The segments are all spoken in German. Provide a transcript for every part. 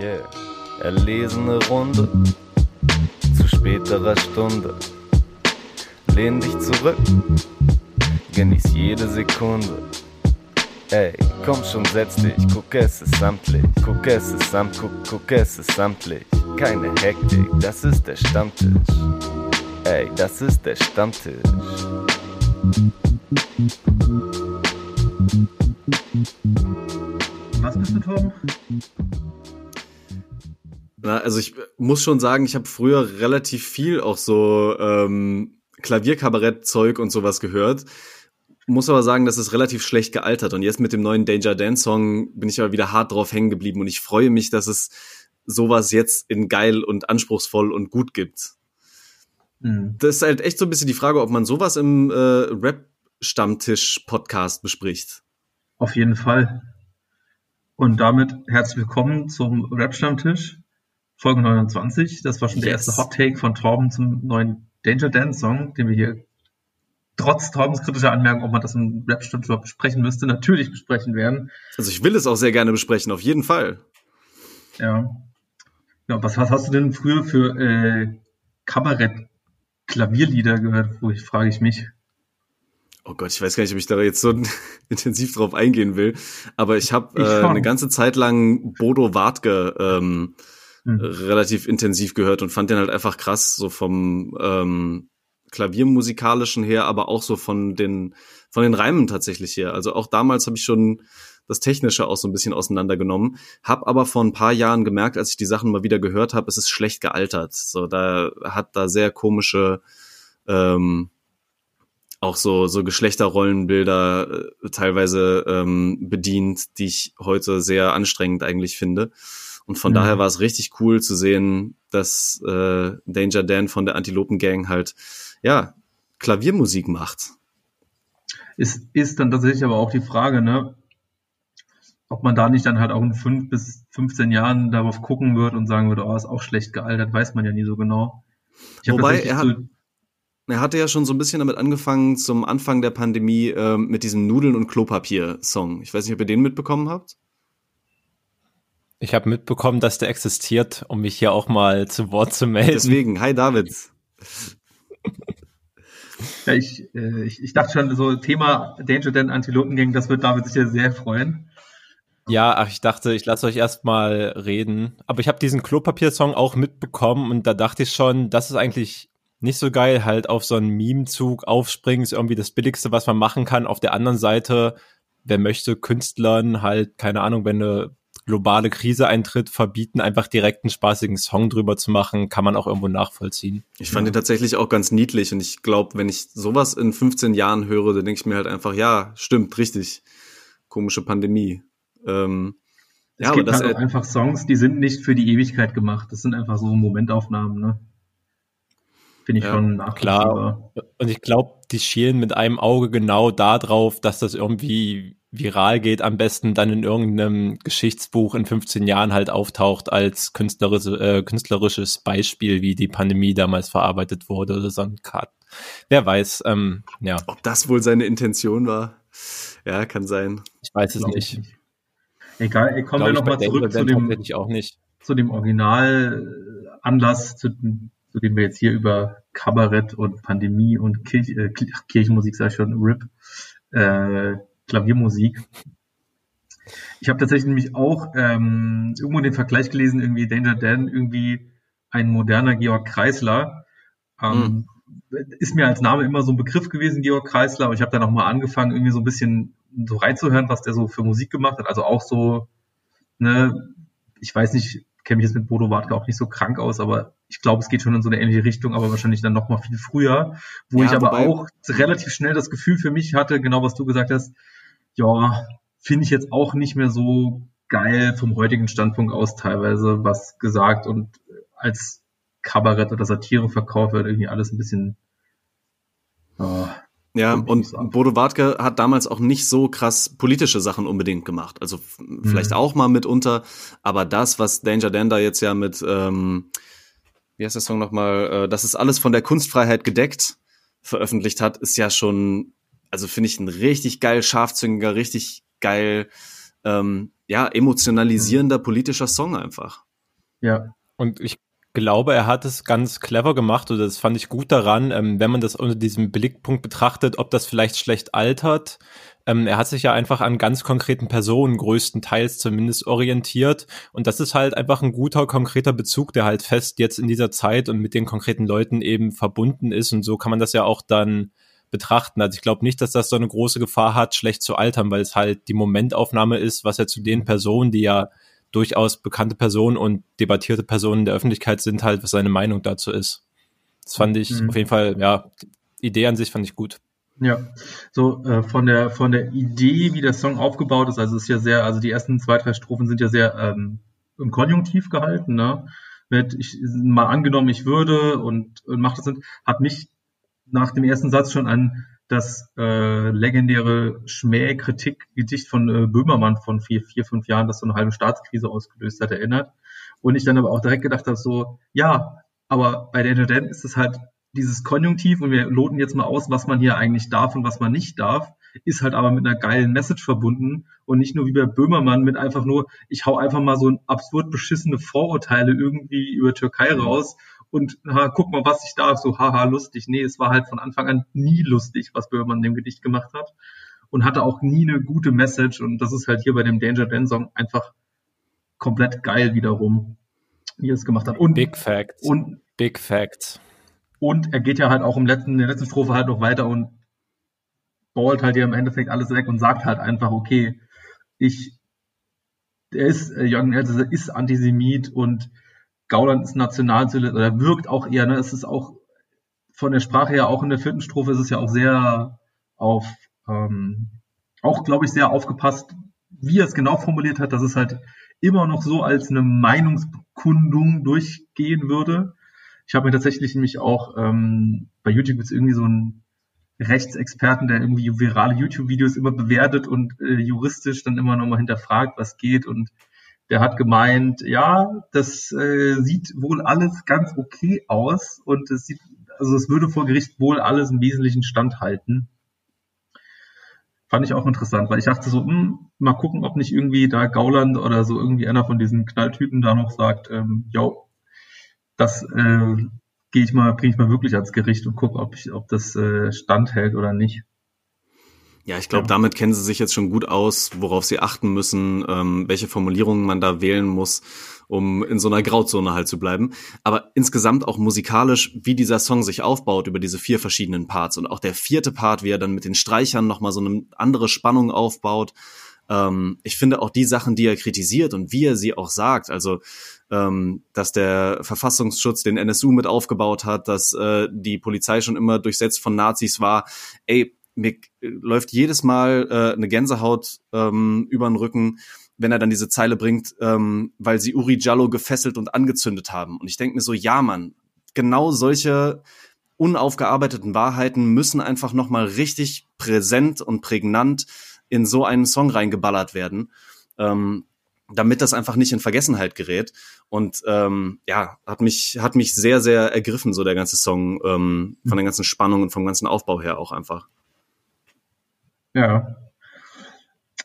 Yeah, erlesene Runde zu späterer Stunde. Lehn dich zurück, genieß jede Sekunde. Ey, komm schon, setz dich, guck, es ist samtlich, guck, es ist samt, guck, guck, es ist samtlich. Keine Hektik, das ist der Stammtisch. Ey, das ist der Stammtisch. Was bist du, Tom? Also ich muss schon sagen, ich habe früher relativ viel auch so ähm, Klavierkabarett-Zeug und sowas gehört. Muss aber sagen, das ist relativ schlecht gealtert. Und jetzt mit dem neuen Danger Dance Song bin ich aber wieder hart drauf hängen geblieben. Und ich freue mich, dass es sowas jetzt in geil und anspruchsvoll und gut gibt. Mhm. Das ist halt echt so ein bisschen die Frage, ob man sowas im äh, Rap-Stammtisch-Podcast bespricht. Auf jeden Fall. Und damit herzlich willkommen zum Rap-Stammtisch, Folge 29. Das war schon yes. der erste Hot-Take von Torben zum neuen Danger Dance Song, den wir hier trotz Torbens kritischer Anmerkung, ob man das im Rap-Stammtisch besprechen müsste, natürlich besprechen werden. Also ich will es auch sehr gerne besprechen, auf jeden Fall. Ja. Ja, was, was hast du denn früher für äh, Kabarett-Klavierlieder gehört, wo ich frage ich mich. Oh Gott, ich weiß gar nicht, ob ich da jetzt so intensiv drauf eingehen will. Aber ich habe äh, eine ganze Zeit lang Bodo Wartke ähm, hm. relativ intensiv gehört und fand den halt einfach krass, so vom ähm, klaviermusikalischen her, aber auch so von den von den Reimen tatsächlich her. Also auch damals habe ich schon das Technische auch so ein bisschen auseinandergenommen. Hab aber vor ein paar Jahren gemerkt, als ich die Sachen mal wieder gehört habe, es ist schlecht gealtert. So, da hat da sehr komische ähm, auch so so Geschlechterrollenbilder äh, teilweise ähm, bedient, die ich heute sehr anstrengend eigentlich finde. Und von mhm. daher war es richtig cool zu sehen, dass äh, Danger Dan von der Antilopen Gang halt ja Klaviermusik macht. Ist, ist dann tatsächlich aber auch die Frage, ne, ob man da nicht dann halt auch in fünf bis 15 Jahren darauf gucken wird und sagen würde, oh, ist auch schlecht gealtert, weiß man ja nie so genau. Wobei er hat, so er hatte ja schon so ein bisschen damit angefangen zum Anfang der Pandemie äh, mit diesem Nudeln- und Klopapier-Song. Ich weiß nicht, ob ihr den mitbekommen habt. Ich habe mitbekommen, dass der existiert, um mich hier auch mal zu Wort zu melden. Deswegen, hi David. Ja, ich, äh, ich, ich dachte schon, so Thema Danger Dan Antilopengang, das wird David sicher sehr freuen. Ja, ach, ich dachte, ich lasse euch erstmal reden. Aber ich habe diesen Klopapier-Song auch mitbekommen und da dachte ich schon, das ist eigentlich nicht so geil, halt auf so einen Meme-Zug aufspringen, ist irgendwie das Billigste, was man machen kann. Auf der anderen Seite, wer möchte Künstlern halt, keine Ahnung, wenn eine globale Krise eintritt, verbieten, einfach direkt einen spaßigen Song drüber zu machen, kann man auch irgendwo nachvollziehen. Ich fand ja. den tatsächlich auch ganz niedlich und ich glaube, wenn ich sowas in 15 Jahren höre, dann denke ich mir halt einfach, ja, stimmt, richtig. Komische Pandemie. Ähm, es ja, gibt aber das halt auch einfach Songs, die sind nicht für die Ewigkeit gemacht. Das sind einfach so Momentaufnahmen, ne? Finde ich ja, schon nachvollziehbar. Klar. Und ich glaube, die schielen mit einem Auge genau da drauf, dass das irgendwie viral geht, am besten dann in irgendeinem Geschichtsbuch in 15 Jahren halt auftaucht als künstlerische, äh, künstlerisches Beispiel, wie die Pandemie damals verarbeitet wurde oder so ein Cut. Wer weiß, ähm, ja. Ob das wohl seine Intention war? Ja, kann sein. Ich weiß es nicht. nicht. Egal, kommen wir nochmal zurück zu dem, auch nicht. zu dem Originalanlass, zu, zu dem wir jetzt hier über Kabarett und Pandemie und Kirch, äh, Kirchenmusik, sag ich schon, RIP, äh, Klaviermusik. Ich habe tatsächlich nämlich auch ähm, irgendwo den Vergleich gelesen, irgendwie Danger Dan, irgendwie ein moderner Georg Kreisler. Ähm, mhm. Ist mir als Name immer so ein Begriff gewesen, Georg Kreisler, aber ich habe dann auch mal angefangen, irgendwie so ein bisschen so reinzuhören, was der so für Musik gemacht hat. Also auch so, ne, ich weiß nicht, kenne mich jetzt mit Bodo Wartke auch nicht so krank aus, aber ich glaube, es geht schon in so eine ähnliche Richtung, aber wahrscheinlich dann noch mal viel früher, wo ja, ich aber auch relativ schnell das Gefühl für mich hatte, genau was du gesagt hast, ja, finde ich jetzt auch nicht mehr so geil vom heutigen Standpunkt aus teilweise, was gesagt und als Kabarett oder Satire verkauft wird, irgendwie alles ein bisschen. Oh, ja, und Bodo Wartke hat damals auch nicht so krass politische Sachen unbedingt gemacht. Also vielleicht mhm. auch mal mitunter, aber das, was Danger Dan da jetzt ja mit, ähm, wie heißt der Song nochmal, äh, das ist alles von der Kunstfreiheit gedeckt, veröffentlicht hat, ist ja schon also finde ich ein richtig geil scharfzüngiger, richtig geil, ähm, ja, emotionalisierender politischer Song einfach. Ja. Und ich glaube, er hat es ganz clever gemacht oder das fand ich gut daran, ähm, wenn man das unter diesem Blickpunkt betrachtet, ob das vielleicht schlecht altert. Ähm, er hat sich ja einfach an ganz konkreten Personen größtenteils zumindest orientiert und das ist halt einfach ein guter, konkreter Bezug, der halt fest jetzt in dieser Zeit und mit den konkreten Leuten eben verbunden ist und so kann man das ja auch dann betrachten. Also ich glaube nicht, dass das so eine große Gefahr hat, schlecht zu altern, weil es halt die Momentaufnahme ist, was ja zu den Personen, die ja durchaus bekannte Personen und debattierte Personen der Öffentlichkeit sind, halt, was seine Meinung dazu ist. Das fand ich mhm. auf jeden Fall, ja, Idee an sich fand ich gut. Ja, so äh, von der von der Idee, wie der Song aufgebaut ist, also es ist ja sehr, also die ersten zwei, drei Strophen sind ja sehr ähm, im Konjunktiv gehalten, ne? Mit ich mal angenommen, ich würde und, und macht das hat mich nach dem ersten Satz schon an das äh, legendäre Schmäh-Kritik-Gedicht von äh, Böhmermann von vier, vier, fünf Jahren, das so eine halbe Staatskrise ausgelöst hat, erinnert. Und ich dann aber auch direkt gedacht habe, so, ja, aber bei der Student ist es halt dieses Konjunktiv und wir loten jetzt mal aus, was man hier eigentlich darf und was man nicht darf, ist halt aber mit einer geilen Message verbunden und nicht nur wie bei Böhmermann mit einfach nur, ich hau einfach mal so ein absurd beschissene Vorurteile irgendwie über Türkei raus und ha, guck mal, was ich darf, so haha, lustig. Nee, es war halt von Anfang an nie lustig, was Böhmermann in dem Gedicht gemacht hat und hatte auch nie eine gute Message und das ist halt hier bei dem Danger Dan Song einfach komplett geil wiederum, wie er es gemacht hat. Und, Big Facts. Und, Big Facts. Und er geht ja halt auch im letzten, in der letzten Strophe halt noch weiter und ballt halt ja im Endeffekt alles weg und sagt halt einfach, okay, ich, er ist, äh, Jürgen Elsässer ist Antisemit und Gauland ist Nationalsozialist oder wirkt auch eher, ne, es ist auch von der Sprache her, auch in der vierten Strophe ist es ja auch sehr auf, ähm, auch glaube ich sehr aufgepasst, wie er es genau formuliert hat, dass es halt immer noch so als eine Meinungsbekundung durchgehen würde. Ich habe mir tatsächlich nämlich auch ähm, bei YouTube ist irgendwie so ein Rechtsexperten, der irgendwie virale YouTube-Videos immer bewertet und äh, juristisch dann immer nochmal hinterfragt, was geht und der hat gemeint, ja, das äh, sieht wohl alles ganz okay aus und es sieht, also es würde vor Gericht wohl alles im Wesentlichen standhalten. Fand ich auch interessant, weil ich dachte so, hm, mal gucken, ob nicht irgendwie da Gauland oder so irgendwie einer von diesen Knalltypen da noch sagt, ähm, yo, das äh, gehe ich mal, bringe ich mal wirklich ans Gericht und gucke, ob ich, ob das äh, standhält oder nicht. Ja, ich glaube, ja. damit kennen sie sich jetzt schon gut aus, worauf sie achten müssen, ähm, welche Formulierungen man da wählen muss, um in so einer Grauzone halt zu bleiben. Aber insgesamt auch musikalisch, wie dieser Song sich aufbaut über diese vier verschiedenen Parts und auch der vierte Part, wie er dann mit den Streichern nochmal so eine andere Spannung aufbaut. Ähm, ich finde auch die Sachen, die er kritisiert und wie er sie auch sagt, also ähm, dass der Verfassungsschutz den NSU mit aufgebaut hat, dass äh, die Polizei schon immer durchsetzt von Nazis war. Ey, mir läuft jedes Mal äh, eine Gänsehaut ähm, über den Rücken, wenn er dann diese Zeile bringt, ähm, weil sie Uri Jallo gefesselt und angezündet haben. Und ich denke mir so, ja, Mann, genau solche unaufgearbeiteten Wahrheiten müssen einfach nochmal richtig präsent und prägnant in so einen Song reingeballert werden, ähm, damit das einfach nicht in Vergessenheit gerät. Und ähm, ja, hat mich, hat mich sehr, sehr ergriffen, so der ganze Song, ähm, von der ganzen Spannung und vom ganzen Aufbau her auch einfach. Ja.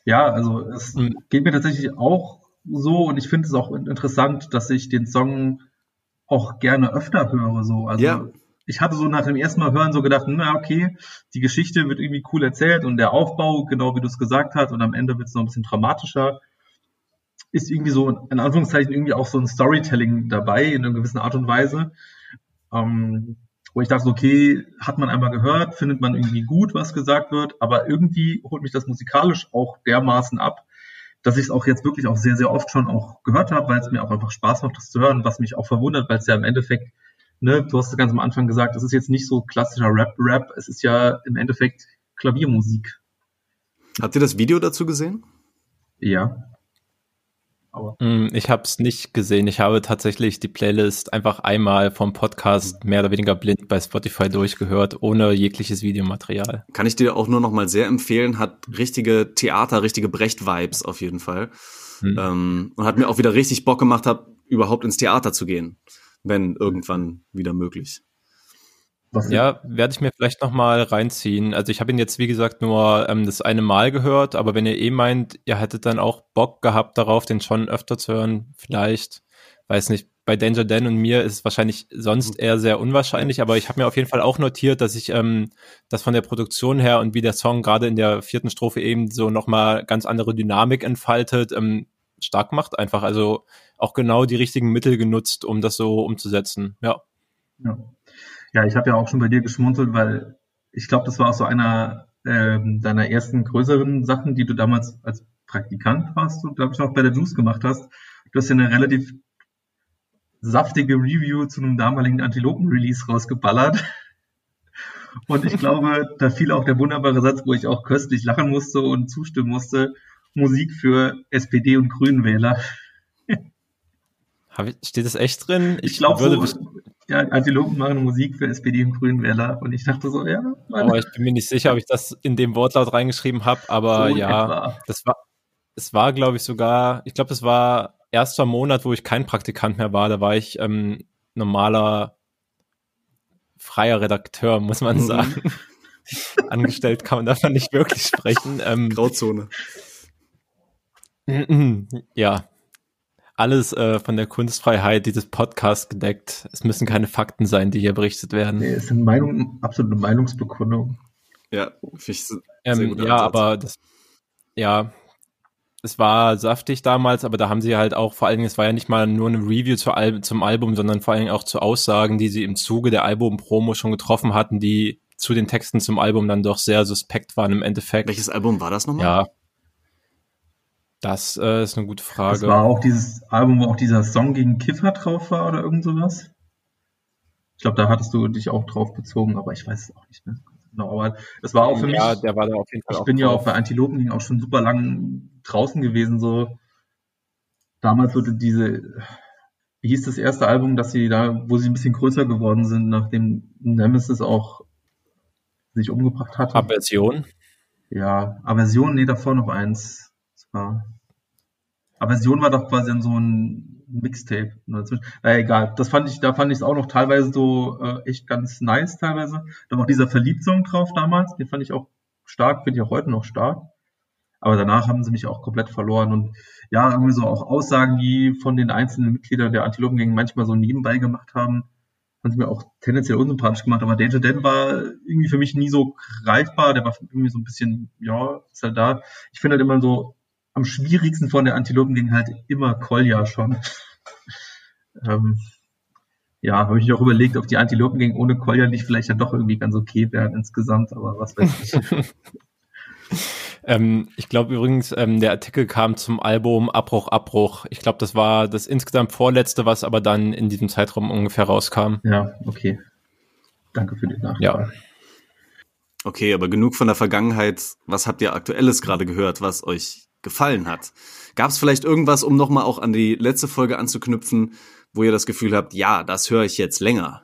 Ja, also es mhm. geht mir tatsächlich auch so und ich finde es auch interessant, dass ich den Song auch gerne öfter höre. So. Also ja. ich hatte so nach dem ersten Mal hören so gedacht, na okay, die Geschichte wird irgendwie cool erzählt und der Aufbau, genau wie du es gesagt hast, und am Ende wird es noch ein bisschen dramatischer. Ist irgendwie so, in Anführungszeichen, irgendwie auch so ein Storytelling dabei in einer gewissen Art und Weise. Ähm, wo ich dachte, okay, hat man einmal gehört, findet man irgendwie gut, was gesagt wird, aber irgendwie holt mich das musikalisch auch dermaßen ab, dass ich es auch jetzt wirklich auch sehr, sehr oft schon auch gehört habe, weil es mir auch einfach Spaß macht, das zu hören, was mich auch verwundert, weil es ja im Endeffekt, ne, du hast ganz am Anfang gesagt, es ist jetzt nicht so klassischer Rap-Rap, es ist ja im Endeffekt Klaviermusik. Habt ihr das Video dazu gesehen? Ja. Aber mm, ich habe es nicht gesehen. Ich habe tatsächlich die Playlist einfach einmal vom Podcast mehr oder weniger blind bei Spotify durchgehört, ohne jegliches Videomaterial. Kann ich dir auch nur noch mal sehr empfehlen. Hat richtige Theater, richtige Brecht-Vibes auf jeden Fall. Hm. Ähm, und hat mir auch wieder richtig Bock gemacht, hab, überhaupt ins Theater zu gehen, wenn irgendwann wieder möglich. Was ja, werde ich mir vielleicht noch mal reinziehen. Also ich habe ihn jetzt, wie gesagt, nur ähm, das eine Mal gehört, aber wenn ihr eh meint, ihr hättet dann auch Bock gehabt darauf, den schon öfter zu hören, vielleicht weiß nicht, bei Danger Dan und mir ist es wahrscheinlich sonst eher sehr unwahrscheinlich, aber ich habe mir auf jeden Fall auch notiert, dass ich ähm, das von der Produktion her und wie der Song gerade in der vierten Strophe eben so nochmal ganz andere Dynamik entfaltet, ähm, stark macht einfach. Also auch genau die richtigen Mittel genutzt, um das so umzusetzen. Ja. Ja, ja ich habe ja auch schon bei dir geschmunzelt, weil ich glaube, das war auch so einer ähm, deiner ersten größeren Sachen, die du damals als Praktikant warst und glaube ich auch bei der Juice gemacht hast. Du hast ja eine relativ saftige Review zu einem damaligen Antilopen-Release rausgeballert. Und ich glaube, da fiel auch der wunderbare Satz, wo ich auch köstlich lachen musste und zustimmen musste. Musik für SPD und Grünenwähler. Steht das echt drin? Ich, ich glaube, so, ja, Antilopen machen Musik für SPD und Grünenwähler. Und ich dachte so, ja. Mann. Aber ich bin mir nicht sicher, ob ich das in dem Wortlaut reingeschrieben habe. Aber so ja, etwa. das war, es war, glaube ich, sogar, ich glaube, es war erster Monat, wo ich kein Praktikant mehr war. Da war ich ähm, normaler freier Redakteur, muss man mhm. sagen. Angestellt kann man davon nicht wirklich sprechen. Ähm, Grauzone. Ja, alles äh, von der Kunstfreiheit dieses Podcasts gedeckt. Es müssen keine Fakten sein, die hier berichtet werden. Nee, es sind Meinungen, absolute Meinungsbekundung. Ja, ich ähm, ja, aber das, ja, es war saftig damals, aber da haben sie halt auch vor allen Dingen, es war ja nicht mal nur eine Review zu Al zum Album, sondern vor allen Dingen auch zu Aussagen, die sie im Zuge der Album-Promo schon getroffen hatten, die zu den Texten zum Album dann doch sehr suspekt waren im Endeffekt. Welches Album war das nochmal? Ja. Das äh, ist eine gute Frage. Das war auch dieses Album, wo auch dieser Song gegen Kiffer drauf war oder irgend sowas. Ich glaube, da hattest du dich auch drauf bezogen, aber ich weiß es auch nicht mehr genau. Aber es war auch für ja, mich. der war da auf jeden Fall. Ich bin ja auch bei Antilopen auch schon super lang draußen gewesen, so. Damals wurde diese, wie hieß das erste Album, dass sie da, wo sie ein bisschen größer geworden sind, nachdem Nemesis auch sich umgebracht hat. Aversion? Ja, Aversion, nee, davor noch eins. Das war, Aversion war doch quasi so ein Mixtape. Naja, egal. Das fand ich, da fand ich es auch noch teilweise so äh, echt ganz nice teilweise. Da war auch dieser Verliebt-Song drauf damals, den fand ich auch stark, finde ich auch heute noch stark. Aber danach haben sie mich auch komplett verloren. Und ja, irgendwie so auch Aussagen, die von den einzelnen Mitgliedern der Antilopengang manchmal so nebenbei gemacht haben, haben sie mir auch tendenziell unsympathisch gemacht. Aber Danger Dan war irgendwie für mich nie so greifbar. Der war irgendwie so ein bisschen, ja, ist halt da. Ich finde halt immer so, am schwierigsten von der Antilopen ging halt immer Kolja schon. ähm, ja, habe ich auch überlegt, ob die Antilopen gegen ohne Kolja nicht vielleicht ja doch irgendwie ganz okay wären insgesamt, aber was weiß ich. ähm, ich glaube übrigens, ähm, der Artikel kam zum Album Abbruch, Abbruch. Ich glaube, das war das insgesamt vorletzte, was aber dann in diesem Zeitraum ungefähr rauskam. Ja, okay. Danke für die Nachfrage. Ja. Okay, aber genug von der Vergangenheit. Was habt ihr aktuelles gerade gehört, was euch gefallen hat. Gab es vielleicht irgendwas, um nochmal auch an die letzte Folge anzuknüpfen, wo ihr das Gefühl habt, ja, das höre ich jetzt länger.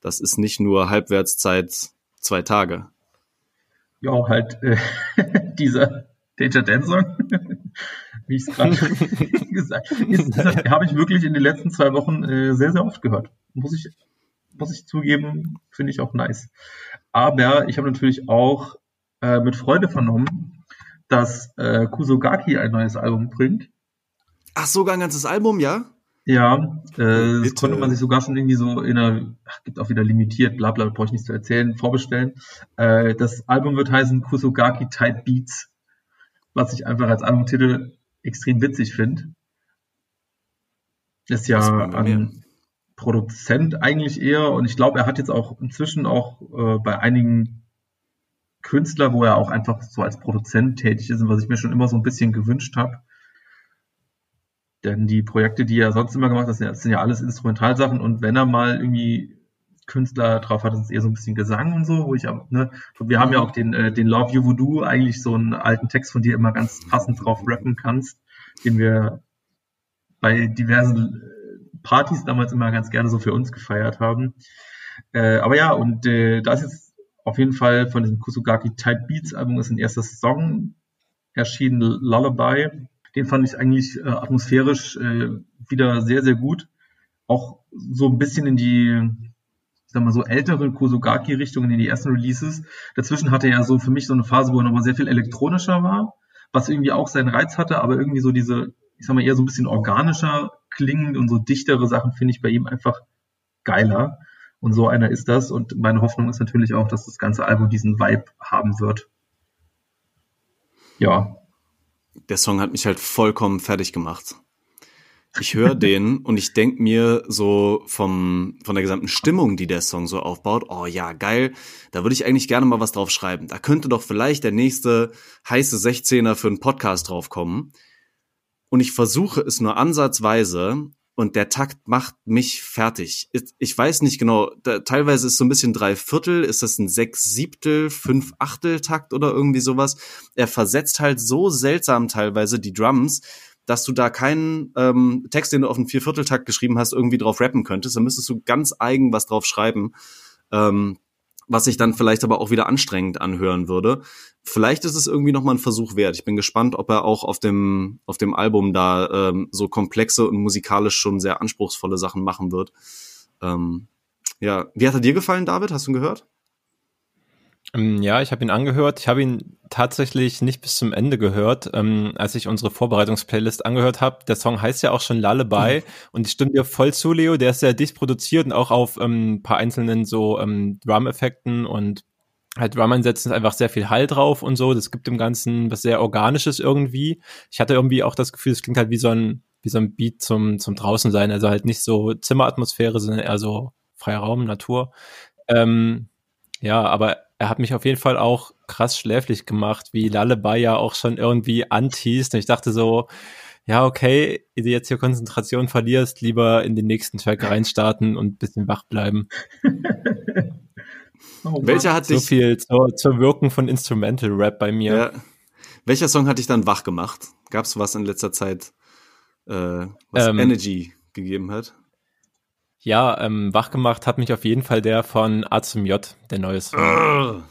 Das ist nicht nur Halbwertszeit zwei Tage. Ja, halt äh, dieser Danger Dan Song, wie ich es gerade gesagt habe, habe ich wirklich in den letzten zwei Wochen äh, sehr, sehr oft gehört. Muss ich, muss ich zugeben, finde ich auch nice. Aber ich habe natürlich auch äh, mit Freude vernommen, dass äh, Kusogaki ein neues Album bringt. Ach, sogar ein ganzes Album, ja? Ja, äh, das konnte man sich sogar schon irgendwie so in einer, ach, gibt auch wieder limitiert, bla bla, brauche ich nicht zu erzählen, vorbestellen. Äh, das Album wird heißen Kusogaki Tight Beats, was ich einfach als Albumtitel extrem witzig finde. Ist ja ein Produzent eigentlich eher und ich glaube, er hat jetzt auch inzwischen auch äh, bei einigen Künstler, wo er auch einfach so als Produzent tätig ist und was ich mir schon immer so ein bisschen gewünscht habe. Denn die Projekte, die er sonst immer gemacht hat, das sind ja alles Instrumentalsachen und wenn er mal irgendwie Künstler drauf hat, ist es eher so ein bisschen Gesang und so, wo ich auch, ne, wir haben ja auch den, äh, den Love You Voodoo, eigentlich so einen alten Text von dir immer ganz passend drauf rappen kannst, den wir bei diversen äh, Partys damals immer ganz gerne so für uns gefeiert haben. Äh, aber ja, und äh, da ist jetzt auf jeden Fall von diesem Kusugaki Type Beats Album ist ein erster Song erschienen, Lullaby. Den fand ich eigentlich äh, atmosphärisch äh, wieder sehr, sehr gut. Auch so ein bisschen in die, ich sag mal so ältere Kusugaki-Richtungen, in die ersten Releases. Dazwischen hatte er so für mich so eine Phase, wo er nochmal sehr viel elektronischer war, was irgendwie auch seinen Reiz hatte, aber irgendwie so diese, ich sag mal eher so ein bisschen organischer klingend und so dichtere Sachen finde ich bei ihm einfach geiler. Und so einer ist das. Und meine Hoffnung ist natürlich auch, dass das ganze Album diesen Vibe haben wird. Ja. Der Song hat mich halt vollkommen fertig gemacht. Ich höre den und ich denk mir so vom, von der gesamten Stimmung, die der Song so aufbaut, oh ja, geil, da würde ich eigentlich gerne mal was drauf schreiben. Da könnte doch vielleicht der nächste heiße 16er für einen Podcast draufkommen. Und ich versuche es nur ansatzweise und der Takt macht mich fertig. Ich weiß nicht genau, da, teilweise ist so ein bisschen drei Viertel, ist das ein sechs Siebtel, fünf Achtel Takt oder irgendwie sowas. Er versetzt halt so seltsam teilweise die Drums, dass du da keinen ähm, Text, den du auf einen Viervierteltakt geschrieben hast, irgendwie drauf rappen könntest. Da müsstest du ganz eigen was drauf schreiben. Ähm, was sich dann vielleicht aber auch wieder anstrengend anhören würde. Vielleicht ist es irgendwie noch mal ein Versuch wert. Ich bin gespannt, ob er auch auf dem auf dem Album da ähm, so komplexe und musikalisch schon sehr anspruchsvolle Sachen machen wird. Ähm, ja, wie hat er dir gefallen, David? Hast du ihn gehört? Ähm, ja, ich habe ihn angehört. Ich habe ihn tatsächlich nicht bis zum Ende gehört, ähm, als ich unsere Vorbereitungsplaylist angehört habe. Der Song heißt ja auch schon Lullaby mhm. und ich stimme dir voll zu, Leo. Der ist sehr dicht produziert und auch auf ähm, ein paar einzelnen so ähm, Drum-Effekten und halt Drum-Einsätzen ist einfach sehr viel Hall drauf und so. Das gibt dem Ganzen was sehr Organisches irgendwie. Ich hatte irgendwie auch das Gefühl, es klingt halt wie so ein, wie so ein Beat zum, zum draußen sein. Also halt nicht so Zimmeratmosphäre, sondern eher so freier Raum, Natur. Ähm, ja, aber er hat mich auf jeden Fall auch krass schläflich gemacht, wie Lullaby ja auch schon irgendwie anteast. Und ich dachte so, ja, okay, ehe du jetzt hier Konzentration verlierst, lieber in den nächsten Track reinstarten und bisschen wach bleiben. oh, Welcher hat so dich... So viel zur, zur Wirkung von Instrumental Rap bei mir. Ja. Welcher Song hat dich dann wach gemacht? Gab es was in letzter Zeit, äh, was ähm, Energy gegeben hat? Ja, ähm, wach gemacht hat mich auf jeden Fall der von A zum J, der neue Song.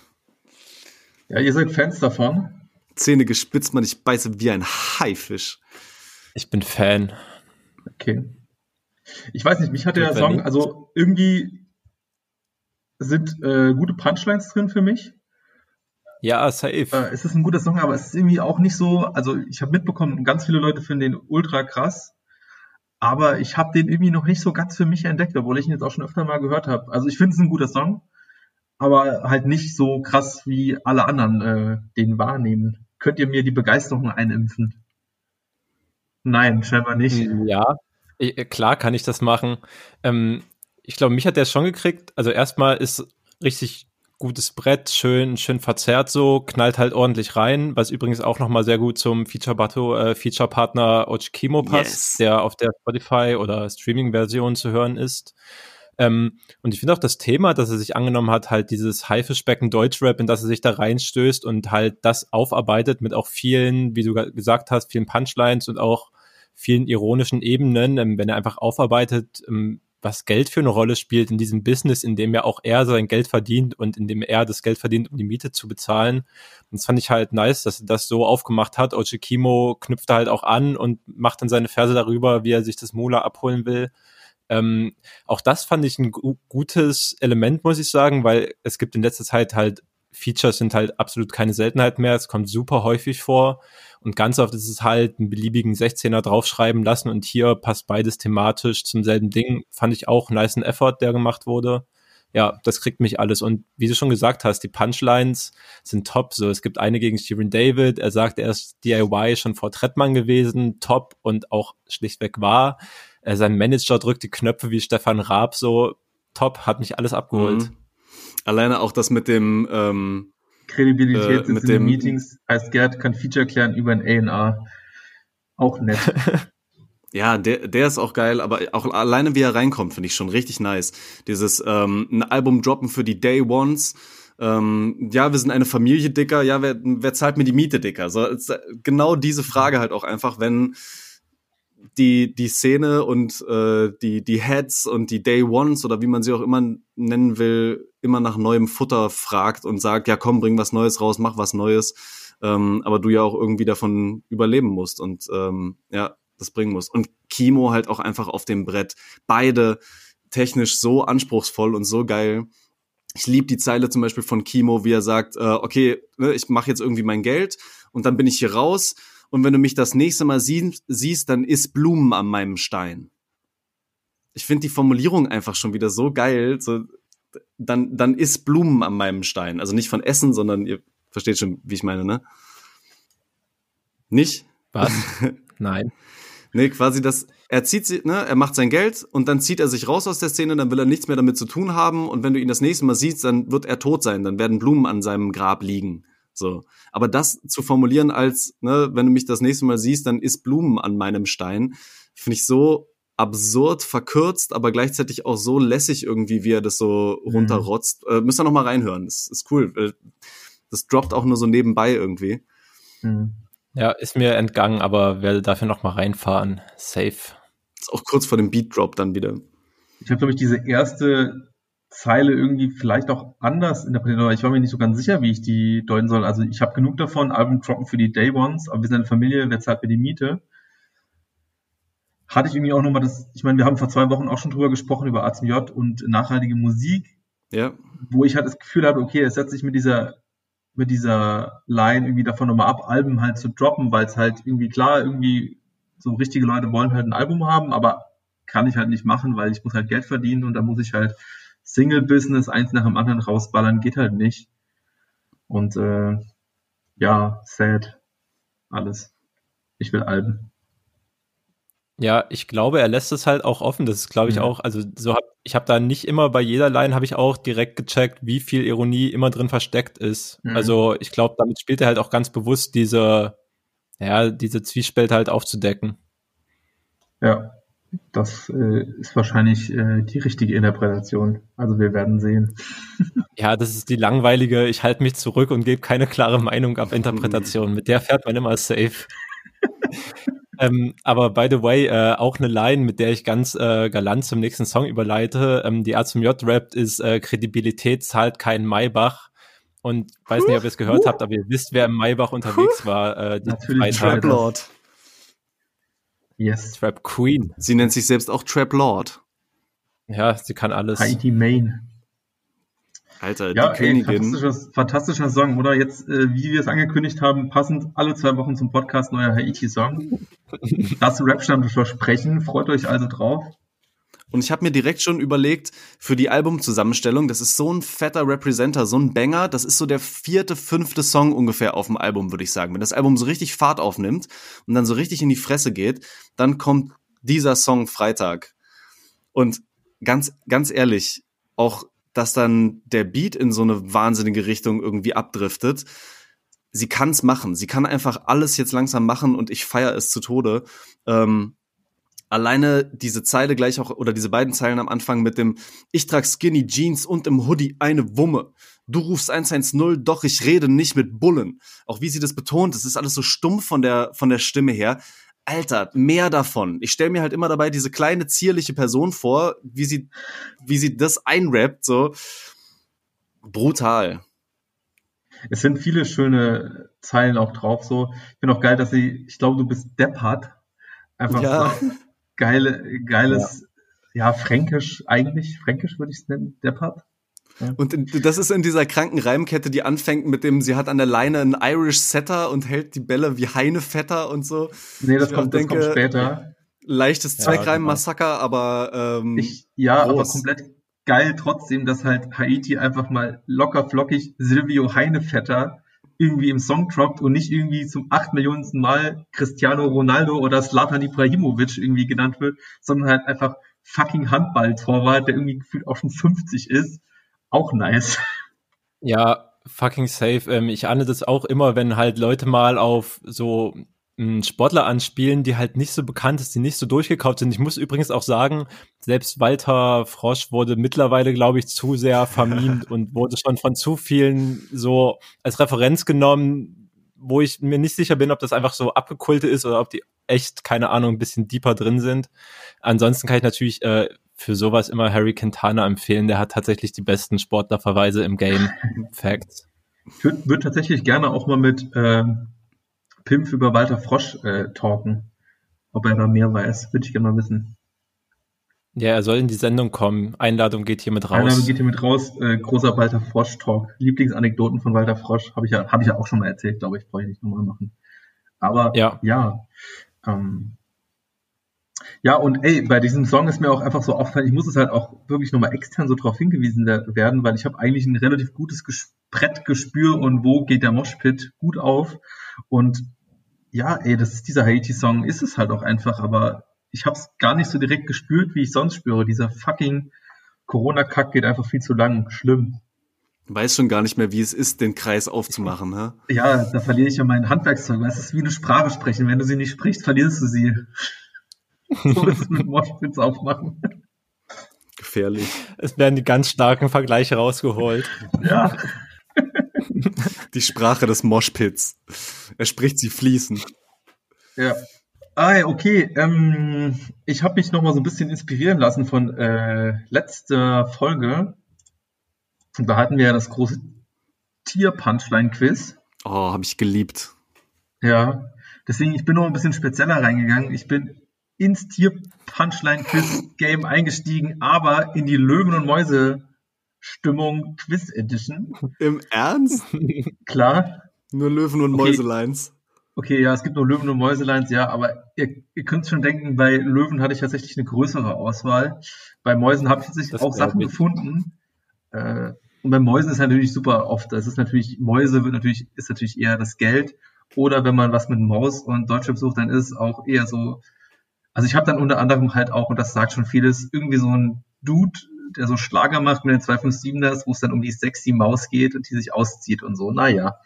Ja, ihr seid Fans davon? Zähne gespitzt, man, ich beiße wie ein Haifisch. Ich bin Fan. Okay. Ich weiß nicht, mich hat der Song, also irgendwie sind äh, gute Punchlines drin für mich. Ja, safe. Äh, es ist ein guter Song, aber es ist irgendwie auch nicht so, also ich habe mitbekommen, ganz viele Leute finden den ultra krass aber ich habe den irgendwie noch nicht so ganz für mich entdeckt, obwohl ich ihn jetzt auch schon öfter mal gehört habe. Also ich finde es ein guter Song, aber halt nicht so krass wie alle anderen äh, den wahrnehmen. Könnt ihr mir die Begeisterung einimpfen? Nein, scheinbar nicht. Hm, ja, ich, äh, klar kann ich das machen. Ähm, ich glaube, mich hat der schon gekriegt. Also erstmal ist richtig gutes Brett, schön, schön verzerrt so, knallt halt ordentlich rein, was übrigens auch nochmal sehr gut zum Feature-Partner äh, Feature -Partner Ochikimo passt, yes. der auf der Spotify oder Streaming-Version zu hören ist. Ähm, und ich finde auch das Thema, dass er sich angenommen hat, halt dieses Haifischbecken Deutschrap, in das er sich da reinstößt und halt das aufarbeitet mit auch vielen, wie du gesagt hast, vielen Punchlines und auch vielen ironischen Ebenen, ähm, wenn er einfach aufarbeitet, ähm, was Geld für eine Rolle spielt in diesem Business, in dem ja auch er sein Geld verdient und in dem er das Geld verdient, um die Miete zu bezahlen. Und das fand ich halt nice, dass er das so aufgemacht hat. Ochi Kimo knüpft halt auch an und macht dann seine Verse darüber, wie er sich das Mula abholen will. Ähm, auch das fand ich ein gutes Element, muss ich sagen, weil es gibt in letzter Zeit halt Features sind halt absolut keine Seltenheit mehr. Es kommt super häufig vor. Und ganz oft ist es halt einen beliebigen 16er draufschreiben lassen und hier passt beides thematisch zum selben Ding. Fand ich auch nice ein Effort, der gemacht wurde. Ja, das kriegt mich alles. Und wie du schon gesagt hast, die Punchlines sind top. So, es gibt eine gegen Steven David. Er sagt, er ist DIY schon vor Trettmann gewesen, top und auch schlichtweg. Äh, sein Manager drückt die Knöpfe wie Stefan Raab, so top, hat mich alles abgeholt. Mhm. Alleine auch das mit dem ähm, Kredibilität äh, mit in den Meetings heißt Gerd kann Feature klären über ein A&R. Auch nett. Ja, der, der ist auch geil, aber auch alleine wie er reinkommt, finde ich schon richtig nice. Dieses ähm, ein Album droppen für die Day Ones. Ähm, ja, wir sind eine Familie dicker. Ja, wer, wer zahlt mir die Miete dicker? So, genau diese Frage halt auch einfach, wenn die, die Szene und äh, die, die Heads und die Day Ones oder wie man sie auch immer nennen will, immer nach neuem Futter fragt und sagt, ja komm, bring was Neues raus, mach was Neues, ähm, aber du ja auch irgendwie davon überleben musst und ähm, ja, das bringen musst. Und Kimo halt auch einfach auf dem Brett. Beide technisch so anspruchsvoll und so geil. Ich liebe die Zeile zum Beispiel von Kimo, wie er sagt, äh, okay, ne, ich mache jetzt irgendwie mein Geld und dann bin ich hier raus und wenn du mich das nächste Mal sie siehst, dann isst Blumen an meinem Stein. ich finde die Formulierung einfach schon wieder so geil. So, dann, dann isst Blumen an meinem Stein. Also nicht von Essen, sondern ihr versteht schon, wie ich meine, ne? Nicht? Was? Nein. nee, quasi das, er zieht sie, ne, er macht sein Geld und dann zieht er sich raus aus der Szene, dann will er nichts mehr damit zu tun haben und wenn du ihn das nächste Mal siehst, dann wird er tot sein, dann werden Blumen an seinem Grab liegen. So. Aber das zu formulieren als, ne, wenn du mich das nächste Mal siehst, dann ist Blumen an meinem Stein, finde ich so absurd verkürzt, aber gleichzeitig auch so lässig irgendwie, wie er das so mhm. runterrotzt. Äh, müsst ihr noch mal reinhören. Das ist cool. Das droppt auch nur so nebenbei irgendwie. Mhm. Ja, ist mir entgangen, aber werde dafür noch mal reinfahren. Safe. Ist auch kurz vor dem Beat Drop dann wieder. Ich habe glaube ich diese erste Zeile irgendwie vielleicht auch anders interpretiert, aber ich war mir nicht so ganz sicher, wie ich die deuten soll. Also ich habe genug davon, Album droppen für die Day Ones, aber wir sind eine Familie, wer zahlt mir die Miete? hatte ich irgendwie auch nochmal das, ich meine, wir haben vor zwei Wochen auch schon drüber gesprochen, über ACJ und nachhaltige Musik, ja. wo ich halt das Gefühl hatte, okay, es setzt sich mit dieser, mit dieser Line irgendwie davon nochmal ab, Alben halt zu droppen, weil es halt irgendwie klar, irgendwie so richtige Leute wollen halt ein Album haben, aber kann ich halt nicht machen, weil ich muss halt Geld verdienen und da muss ich halt Single-Business eins nach dem anderen rausballern, geht halt nicht. Und äh, ja, sad. Alles. Ich will Alben. Ja, ich glaube, er lässt es halt auch offen. Das ist, glaube ich, mhm. auch, also so hab, ich habe da nicht immer bei jeder Line habe ich auch direkt gecheckt, wie viel Ironie immer drin versteckt ist. Mhm. Also ich glaube, damit spielt er halt auch ganz bewusst diese, ja, diese Zwiespalt halt aufzudecken. Ja, das äh, ist wahrscheinlich äh, die richtige Interpretation. Also wir werden sehen. ja, das ist die langweilige, ich halte mich zurück und gebe keine klare Meinung ab Interpretation. Mit der fährt man immer safe. Ähm, aber by the way, äh, auch eine Line, mit der ich ganz äh, galant zum nächsten Song überleite. Ähm, die A zum J rappt ist äh, Kredibilität zahlt kein Maybach. Und weiß nicht, ob ihr es gehört habt, aber ihr wisst, wer im Maybach unterwegs war. Äh, die Natürlich Trap Lord. Yes. Trap Queen. Sie nennt sich selbst auch Trap Lord. Ja, sie kann alles. Haiti Main. Alter, ja, die ey, Königin. Fantastischer, fantastischer Song, oder? Jetzt, äh, wie wir es angekündigt haben, passend alle zwei Wochen zum Podcast neuer Haiti-Song. Das Rap-Stand versprechen. Freut euch also drauf. Und ich habe mir direkt schon überlegt, für die Albumzusammenstellung, das ist so ein fetter Representer, so ein Banger, das ist so der vierte, fünfte Song ungefähr auf dem Album, würde ich sagen. Wenn das Album so richtig Fahrt aufnimmt und dann so richtig in die Fresse geht, dann kommt dieser Song Freitag. Und ganz, ganz ehrlich, auch dass dann der Beat in so eine wahnsinnige Richtung irgendwie abdriftet. Sie kann's machen. Sie kann einfach alles jetzt langsam machen und ich feiere es zu Tode. Ähm, alleine diese Zeile gleich auch oder diese beiden Zeilen am Anfang mit dem Ich trag Skinny Jeans und im Hoodie eine Wumme. Du rufst 110, doch ich rede nicht mit Bullen. Auch wie sie das betont, das ist alles so stumpf von der von der Stimme her. Alter, mehr davon. Ich stelle mir halt immer dabei diese kleine zierliche Person vor, wie sie, wie sie das einrappt, so brutal. Es sind viele schöne Zeilen auch drauf, so. Ich finde auch geil, dass sie, ich glaube, du bist deppert. Einfach ja. geile, geiles, ja. ja, fränkisch eigentlich, fränkisch würde ich es nennen, deppert. Und das ist in dieser kranken Reimkette, die anfängt mit dem, sie hat an der Leine einen Irish Setter und hält die Bälle wie Heinevetter und so. Nee, das, kommt, denke, das kommt später. Leichtes ja, Zweckreim-Massaker, genau. aber ähm, ich, Ja, groß. aber komplett geil trotzdem, dass halt Haiti einfach mal locker flockig Silvio Heinevetter irgendwie im Song droppt und nicht irgendwie zum acht Millionensten Mal Cristiano Ronaldo oder Slatan Ibrahimovic irgendwie genannt wird, sondern halt einfach fucking Handballtorwart, der irgendwie gefühlt auch schon 50 ist auch nice. Ja, fucking safe. Ähm, ich ahne das auch immer, wenn halt Leute mal auf so Sportler anspielen, die halt nicht so bekannt ist, die nicht so durchgekauft sind. Ich muss übrigens auch sagen, selbst Walter Frosch wurde mittlerweile, glaube ich, zu sehr vermint und wurde schon von zu vielen so als Referenz genommen, wo ich mir nicht sicher bin, ob das einfach so abgekulte ist oder ob die echt, keine Ahnung, ein bisschen deeper drin sind. Ansonsten kann ich natürlich äh, für sowas immer Harry Quintana empfehlen. Der hat tatsächlich die besten Sportlerverweise im Game. Facts. Ich würde würd tatsächlich gerne auch mal mit äh, Pimp über Walter Frosch äh, talken. Ob er da mehr weiß, würde ich gerne mal wissen. Ja, er soll in die Sendung kommen. Einladung geht hier mit raus. Einladung geht hier mit raus. Äh, großer Walter Frosch Talk. Lieblingsanekdoten von Walter Frosch habe ich ja, habe ich ja auch schon mal erzählt, glaube ich, brauche ich nicht nochmal machen. Aber ja, ja ähm, Ja, und ey, bei diesem Song ist mir auch einfach so aufgefallen, ich muss es halt auch wirklich nochmal extern so drauf hingewiesen werden, weil ich habe eigentlich ein relativ gutes Brettgespür und wo geht der Moshpit gut auf. Und ja, ey, das ist dieser Haiti-Song, ist es halt auch einfach, aber ich habe es gar nicht so direkt gespürt, wie ich sonst spüre. Dieser fucking Corona-Kack geht einfach viel zu lang. Schlimm. Weiß schon gar nicht mehr, wie es ist, den Kreis aufzumachen, ne? Ja, da verliere ich ja mein Handwerkszeug. Es ist wie eine Sprache sprechen. Wenn du sie nicht sprichst, verlierst du sie. so ist es mit Moshpits aufmachen. Gefährlich. Es werden die ganz starken Vergleiche rausgeholt. Ja. Die Sprache des Moshpits. Er spricht sie fließend. Ja. Ah, okay. Ähm, ich habe mich noch mal so ein bisschen inspirieren lassen von äh, letzter Folge. Und da hatten wir ja das große Tier-Punchline-Quiz. Oh, habe ich geliebt. Ja, deswegen, ich bin noch ein bisschen spezieller reingegangen. Ich bin ins Tier-Punchline-Quiz-Game eingestiegen, aber in die Löwen und Mäuse Stimmung Quiz Edition. Im Ernst? Klar. Nur Löwen und okay. Mäuseleins. Okay, ja, es gibt nur Löwen und Mäuseleins, ja, aber ihr, ihr könnt schon denken, bei Löwen hatte ich tatsächlich eine größere Auswahl. Bei Mäusen habe ich tatsächlich auch Sachen ich. gefunden. Äh, und bei Mäusen ist natürlich super oft. Das ist natürlich, Mäuse wird natürlich, ist natürlich eher das Geld. Oder wenn man was mit Maus und Deutschrap sucht, dann ist auch eher so. Also ich habe dann unter anderem halt auch, und das sagt schon vieles, irgendwie so ein Dude, der so Schlager macht mit den 257ers, wo es dann um die sexy Maus geht und die sich auszieht und so. Naja,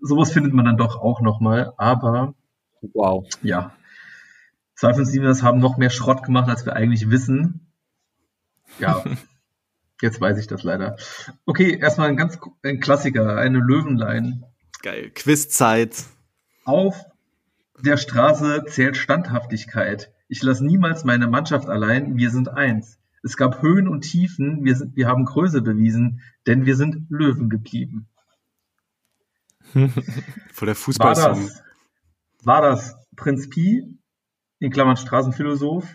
sowas findet man dann doch auch nochmal. Aber wow. Ja. 257ers haben noch mehr Schrott gemacht, als wir eigentlich wissen. Ja. Jetzt weiß ich das leider. Okay, erstmal ein ganz ein Klassiker, eine Löwenlein. Geil. Quizzeit. Auf der Straße zählt Standhaftigkeit. Ich lasse niemals meine Mannschaft allein. Wir sind eins. Es gab Höhen und Tiefen. Wir, sind, wir haben Größe bewiesen, denn wir sind Löwen geblieben. Vor der Fußball war das, war das Prinz Pi, in Klammern Straßenphilosoph?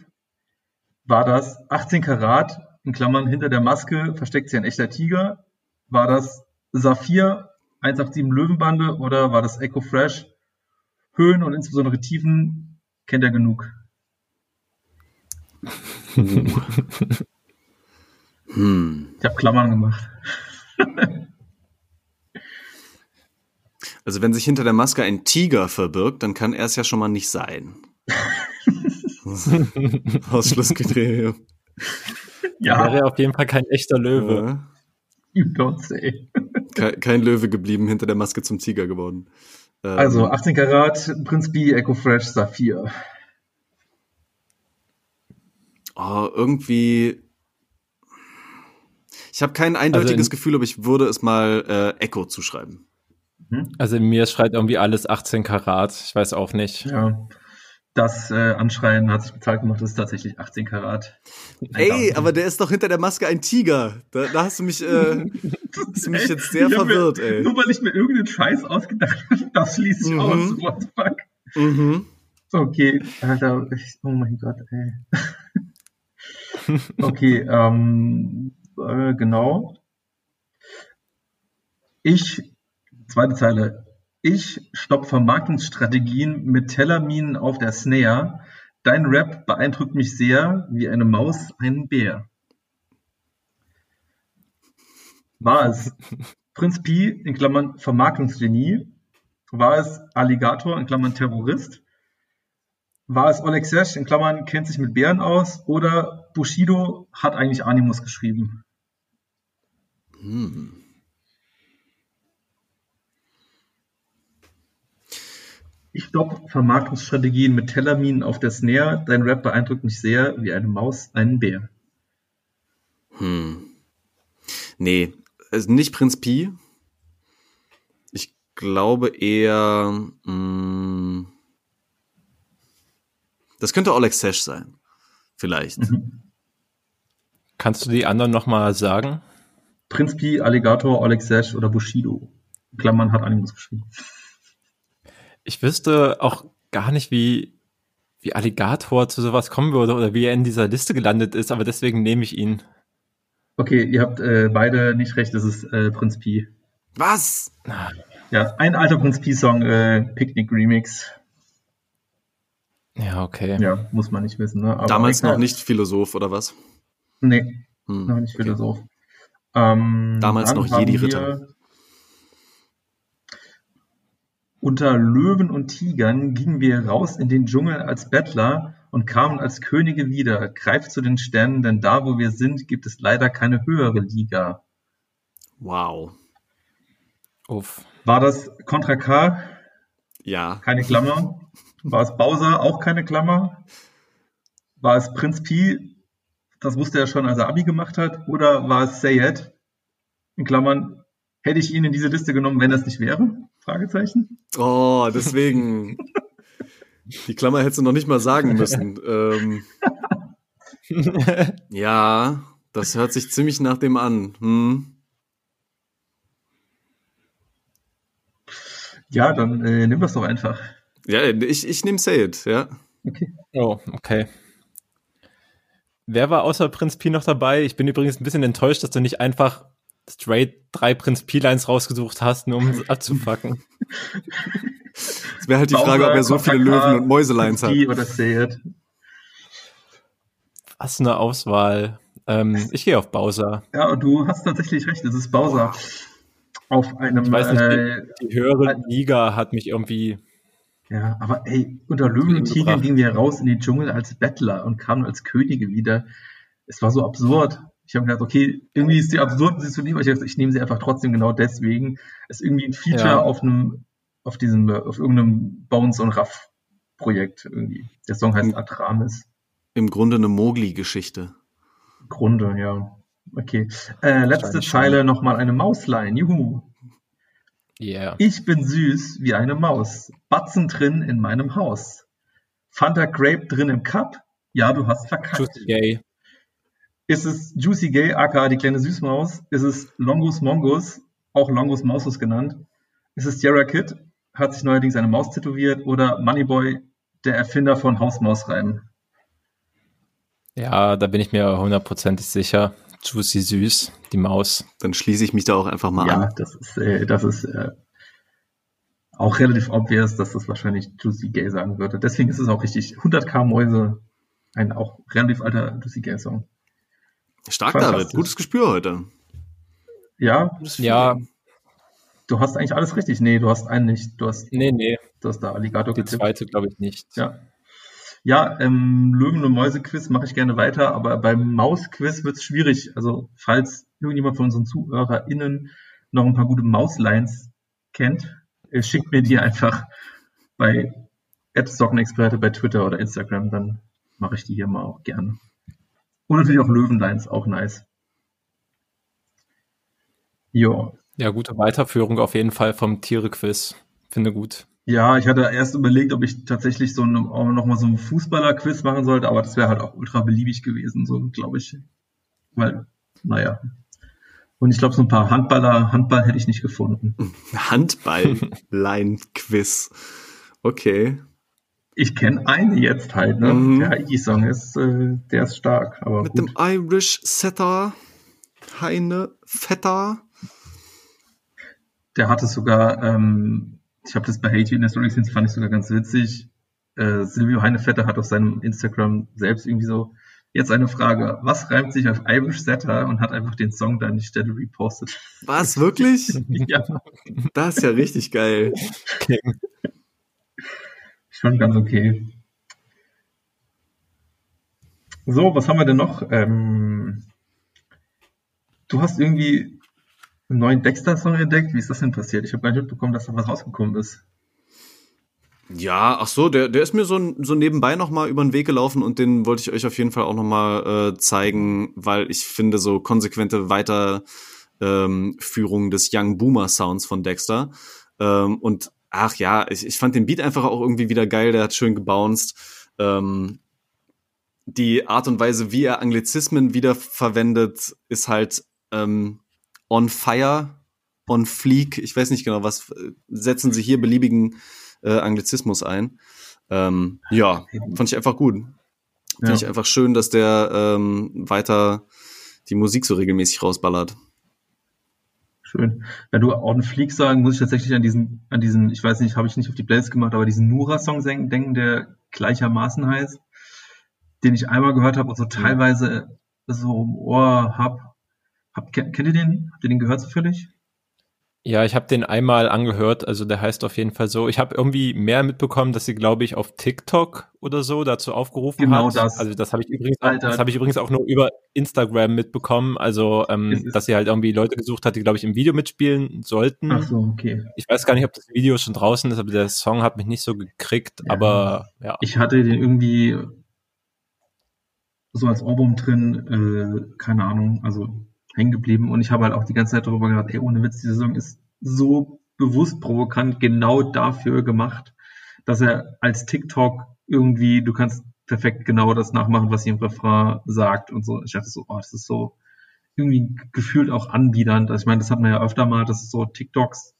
War das 18 Karat, in Klammern hinter der Maske versteckt sich ein echter Tiger? War das Saphir, 187 Löwenbande oder war das Echo Fresh? Höhen und insbesondere Tiefen kennt er genug. Hm. Ich habe Klammern gemacht. also wenn sich hinter der Maske ein Tiger verbirgt, dann kann er es ja schon mal nicht sein. Ausschlusskriterium. Ja. Wäre auf jeden Fall kein echter Löwe. Ja. You don't say. Kein, kein, Löwe geblieben, hinter der Maske zum Tiger geworden. Ähm, also 18 Karat, Prinz B, Echo Fresh, Saphir. Oh, irgendwie. Ich habe kein eindeutiges also Gefühl, aber ich würde es mal äh, Echo zuschreiben. Mhm. Also in mir schreit irgendwie alles 18 Karat. Ich weiß auch nicht. Ja das äh, Anschreien hat sich bezahlt gemacht, das ist tatsächlich 18 Karat. Ey, aber der ist doch hinter der Maske ein Tiger. Da, da hast du mich, äh, hast du mich jetzt sehr verwirrt, mir, ey. Nur weil ich mir irgendeinen Scheiß ausgedacht habe, das schließe ich mhm. aus. What the fuck? Mhm. Okay, Alter, ich, oh mein Gott, ey. okay, ähm, äh, genau. Ich, zweite Zeile, ich stopp Vermarktungsstrategien mit Tellerminen auf der Snare. Dein Rap beeindruckt mich sehr, wie eine Maus einen Bär. War es Prinz Pi in Klammern Vermarktungsgenie? War es Alligator in Klammern Terrorist? War es Oleg Sesh in Klammern kennt sich mit Bären aus? Oder Bushido hat eigentlich Animus geschrieben? Hm. Ich stopp Vermarktungsstrategien mit Tellerminen auf der Snare. Dein Rap beeindruckt mich sehr, wie eine Maus einen Bär. Hm. Nee, also nicht Prinz Pi. Ich glaube eher. Mh, hm, das könnte Oleg Sesh sein. Vielleicht. Mhm. Kannst du die anderen nochmal sagen? Prinz Pi, Alligator, Oleg Sesh oder Bushido. Klammern hat Animus geschrieben. Ich wüsste auch gar nicht, wie, wie Alligator zu sowas kommen würde oder wie er in dieser Liste gelandet ist, aber deswegen nehme ich ihn. Okay, ihr habt äh, beide nicht recht, das ist äh, Prinz Pi. Was? Ja, ein alter Prinz Pi-Song, äh, Picnic Remix. Ja, okay. Ja, muss man nicht wissen. Ne? Aber Damals noch nicht Philosoph oder was? Nee, hm, noch nicht okay. Philosoph. Ähm, Damals noch Jedi-Ritter. Unter Löwen und Tigern gingen wir raus in den Dschungel als Bettler und kamen als Könige wieder. Greift zu den Sternen, denn da, wo wir sind, gibt es leider keine höhere Liga. Wow. Uff. War das Contra K? Ja. Keine Klammer. War es Bowser? Auch keine Klammer. War es Prinz Pi? Das wusste er schon, als er Abi gemacht hat. Oder war es Sayed? In Klammern, hätte ich ihn in diese Liste genommen, wenn das nicht wäre? Fragezeichen. Oh, deswegen. Die Klammer hättest du noch nicht mal sagen müssen. ähm, ja, das hört sich ziemlich nach dem an. Hm. Ja, dann äh, nimm das doch einfach. Ja, ich, ich nehme Say It, ja. Okay. Oh, okay. Wer war außer Prinz Pi noch dabei? Ich bin übrigens ein bisschen enttäuscht, dass du nicht einfach straight drei Prinz Pi-Lines rausgesucht hast, nur um es abzufacken. Es wäre halt die Frage, ob er so viele Löwen- und Mäuse-Lines hat. Oder Sayed. Was eine Auswahl. Ähm, ich gehe auf Bowser. Ja, und du hast tatsächlich recht, es ist Bowser. Auf einem. Ich weiß nicht, äh, die, die höhere Liga hat mich irgendwie. Ja, aber ey, unter Löwen und Tigern gingen wir raus in den Dschungel als Bettler und kamen als Könige wieder. Es war so absurd ich habe gedacht, okay, irgendwie ist die absurd, sie zu nehmen, aber ich, ich nehme sie einfach trotzdem genau deswegen. Es ist irgendwie ein Feature ja. auf einem, auf diesem, auf irgendeinem Bones und Raff Projekt irgendwie. Der Song heißt Atramis. Im Grunde eine Mogli-Geschichte. Grunde, ja. Okay. Äh, letzte Zeile nochmal eine Mauslein. Juhu. Yeah. Ich bin süß wie eine Maus. Batzen drin in meinem Haus. Fanta Grape drin im Cup. Ja, du hast verkackt. Juicy Gay. Ist es Juicy Gay, aka die kleine Süßmaus? Ist es Longus Mongus, auch Longus Mausus genannt? Ist es Sierra Kid, hat sich neuerdings eine Maus tätowiert? Oder Moneyboy, der Erfinder von Hausmausreimen? Ja, da bin ich mir hundertprozentig sicher. Juicy Süß, die Maus. Dann schließe ich mich da auch einfach mal ja, an. Ja, das ist, äh, das ist äh, auch relativ obvious, dass das wahrscheinlich Juicy Gay sagen würde. Deswegen ist es auch richtig. 100k Mäuse, ein auch relativ alter Juicy Gay Song. Stark, David. Gutes Gespür heute. Ja. Ja. Du hast eigentlich alles richtig. Nee, du hast einen nicht. Du hast, nee, nee. Du hast da Alligator Die getippt. zweite glaube ich nicht. Ja. Ja, ähm, Löwen- und Mäuse-Quiz mache ich gerne weiter, aber beim Maus-Quiz wird es schwierig. Also, falls irgendjemand von unseren ZuhörerInnen noch ein paar gute Mauslines kennt, äh, schickt mir die einfach bei Sockenexperte bei Twitter oder Instagram, dann mache ich die hier mal auch gerne. Und natürlich auch Löwenlines, auch nice. Ja. Ja, gute Weiterführung auf jeden Fall vom Tiere-Quiz. Finde gut. Ja, ich hatte erst überlegt, ob ich tatsächlich so eine, nochmal so ein Fußballer-Quiz machen sollte, aber das wäre halt auch ultra beliebig gewesen, so glaube ich. Weil, naja. Und ich glaube, so ein paar Handballer, Handball hätte ich nicht gefunden. Handball-Line-Quiz. Okay. Ich kenne eine jetzt halt, ne? Mhm. Der Heidi-Song ist, äh, der ist stark. Aber Mit gut. dem Irish Setter, Heine Vetter. Der hatte sogar, ähm, ich habe das bei Haiti in der Story gesehen, das fand ich sogar ganz witzig. Äh, Silvio Heinevetter hat auf seinem Instagram selbst irgendwie so, jetzt eine Frage, was reimt sich auf Irish Setter und hat einfach den Song da an die Stelle repostet. Was, wirklich? ja. Das ist ja richtig geil. Okay schon ganz okay. So, was haben wir denn noch? Ähm, du hast irgendwie einen neuen Dexter-Song entdeckt. Wie ist das denn passiert? Ich habe gar nicht mitbekommen, dass da was rausgekommen ist. Ja, ach so, der, der ist mir so, so nebenbei noch mal über den Weg gelaufen und den wollte ich euch auf jeden Fall auch noch mal äh, zeigen, weil ich finde so konsequente Weiterführung ähm, des Young Boomer Sounds von Dexter ähm, und ach ja, ich, ich fand den Beat einfach auch irgendwie wieder geil, der hat schön gebounced. Ähm, die Art und Weise, wie er Anglizismen wiederverwendet, ist halt ähm, on fire, on fleek. Ich weiß nicht genau, was setzen sie hier beliebigen äh, Anglizismus ein. Ähm, ja, fand ich einfach gut. Finde ja. ich einfach schön, dass der ähm, weiter die Musik so regelmäßig rausballert. Schön. Wenn du On Fleek sagen, muss ich tatsächlich an diesen, an diesen, ich weiß nicht, habe ich nicht auf die Playlist gemacht, aber diesen Nura-Song denken, der gleichermaßen heißt, den ich einmal gehört habe und so teilweise so im Ohr hab. Hab kennt ihr den? Habt ihr den gehört zufällig? Ja, ich habe den einmal angehört, also der heißt auf jeden Fall so. Ich habe irgendwie mehr mitbekommen, dass sie, glaube ich, auf TikTok oder so dazu aufgerufen genau hat. Genau das. Also das habe ich übrigens, auch, das habe ich übrigens auch nur über Instagram mitbekommen. Also ähm, dass sie halt irgendwie Leute gesucht hat, die, glaube ich, im Video mitspielen sollten. Ach so, okay. Ich weiß gar nicht, ob das Video schon draußen ist, aber der Song hat mich nicht so gekriegt. Ja. Aber ja. Ich hatte den irgendwie so als Ohrwurm drin, äh, keine Ahnung, also hängen geblieben und ich habe halt auch die ganze Zeit darüber gedacht, ey, ohne Witz, die Saison ist so bewusst provokant genau dafür gemacht, dass er als TikTok irgendwie, du kannst perfekt genau das nachmachen, was sie im Refrain sagt und so. Ich dachte so, oh, das ist so irgendwie gefühlt auch anbiedernd. Also ich meine, das hat man ja öfter mal, dass es so TikToks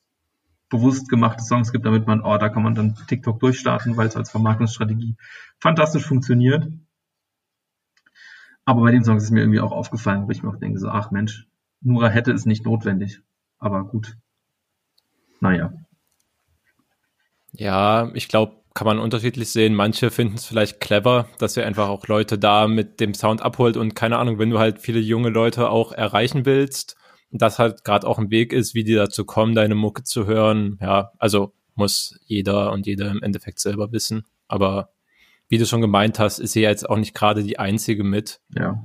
bewusst gemachte Songs gibt, damit man, oh, da kann man dann TikTok durchstarten, weil es als Vermarktungsstrategie fantastisch funktioniert. Aber bei dem Song ist es mir irgendwie auch aufgefallen, wo ich mir auch denke, so, ach Mensch, Nura hätte es nicht notwendig. Aber gut. Naja. Ja, ich glaube, kann man unterschiedlich sehen. Manche finden es vielleicht clever, dass ihr einfach auch Leute da mit dem Sound abholt und keine Ahnung, wenn du halt viele junge Leute auch erreichen willst, das halt gerade auch ein Weg ist, wie die dazu kommen, deine Mucke zu hören. Ja, also muss jeder und jeder im Endeffekt selber wissen. Aber wie du schon gemeint hast, ist sie ja jetzt auch nicht gerade die einzige mit. Ja,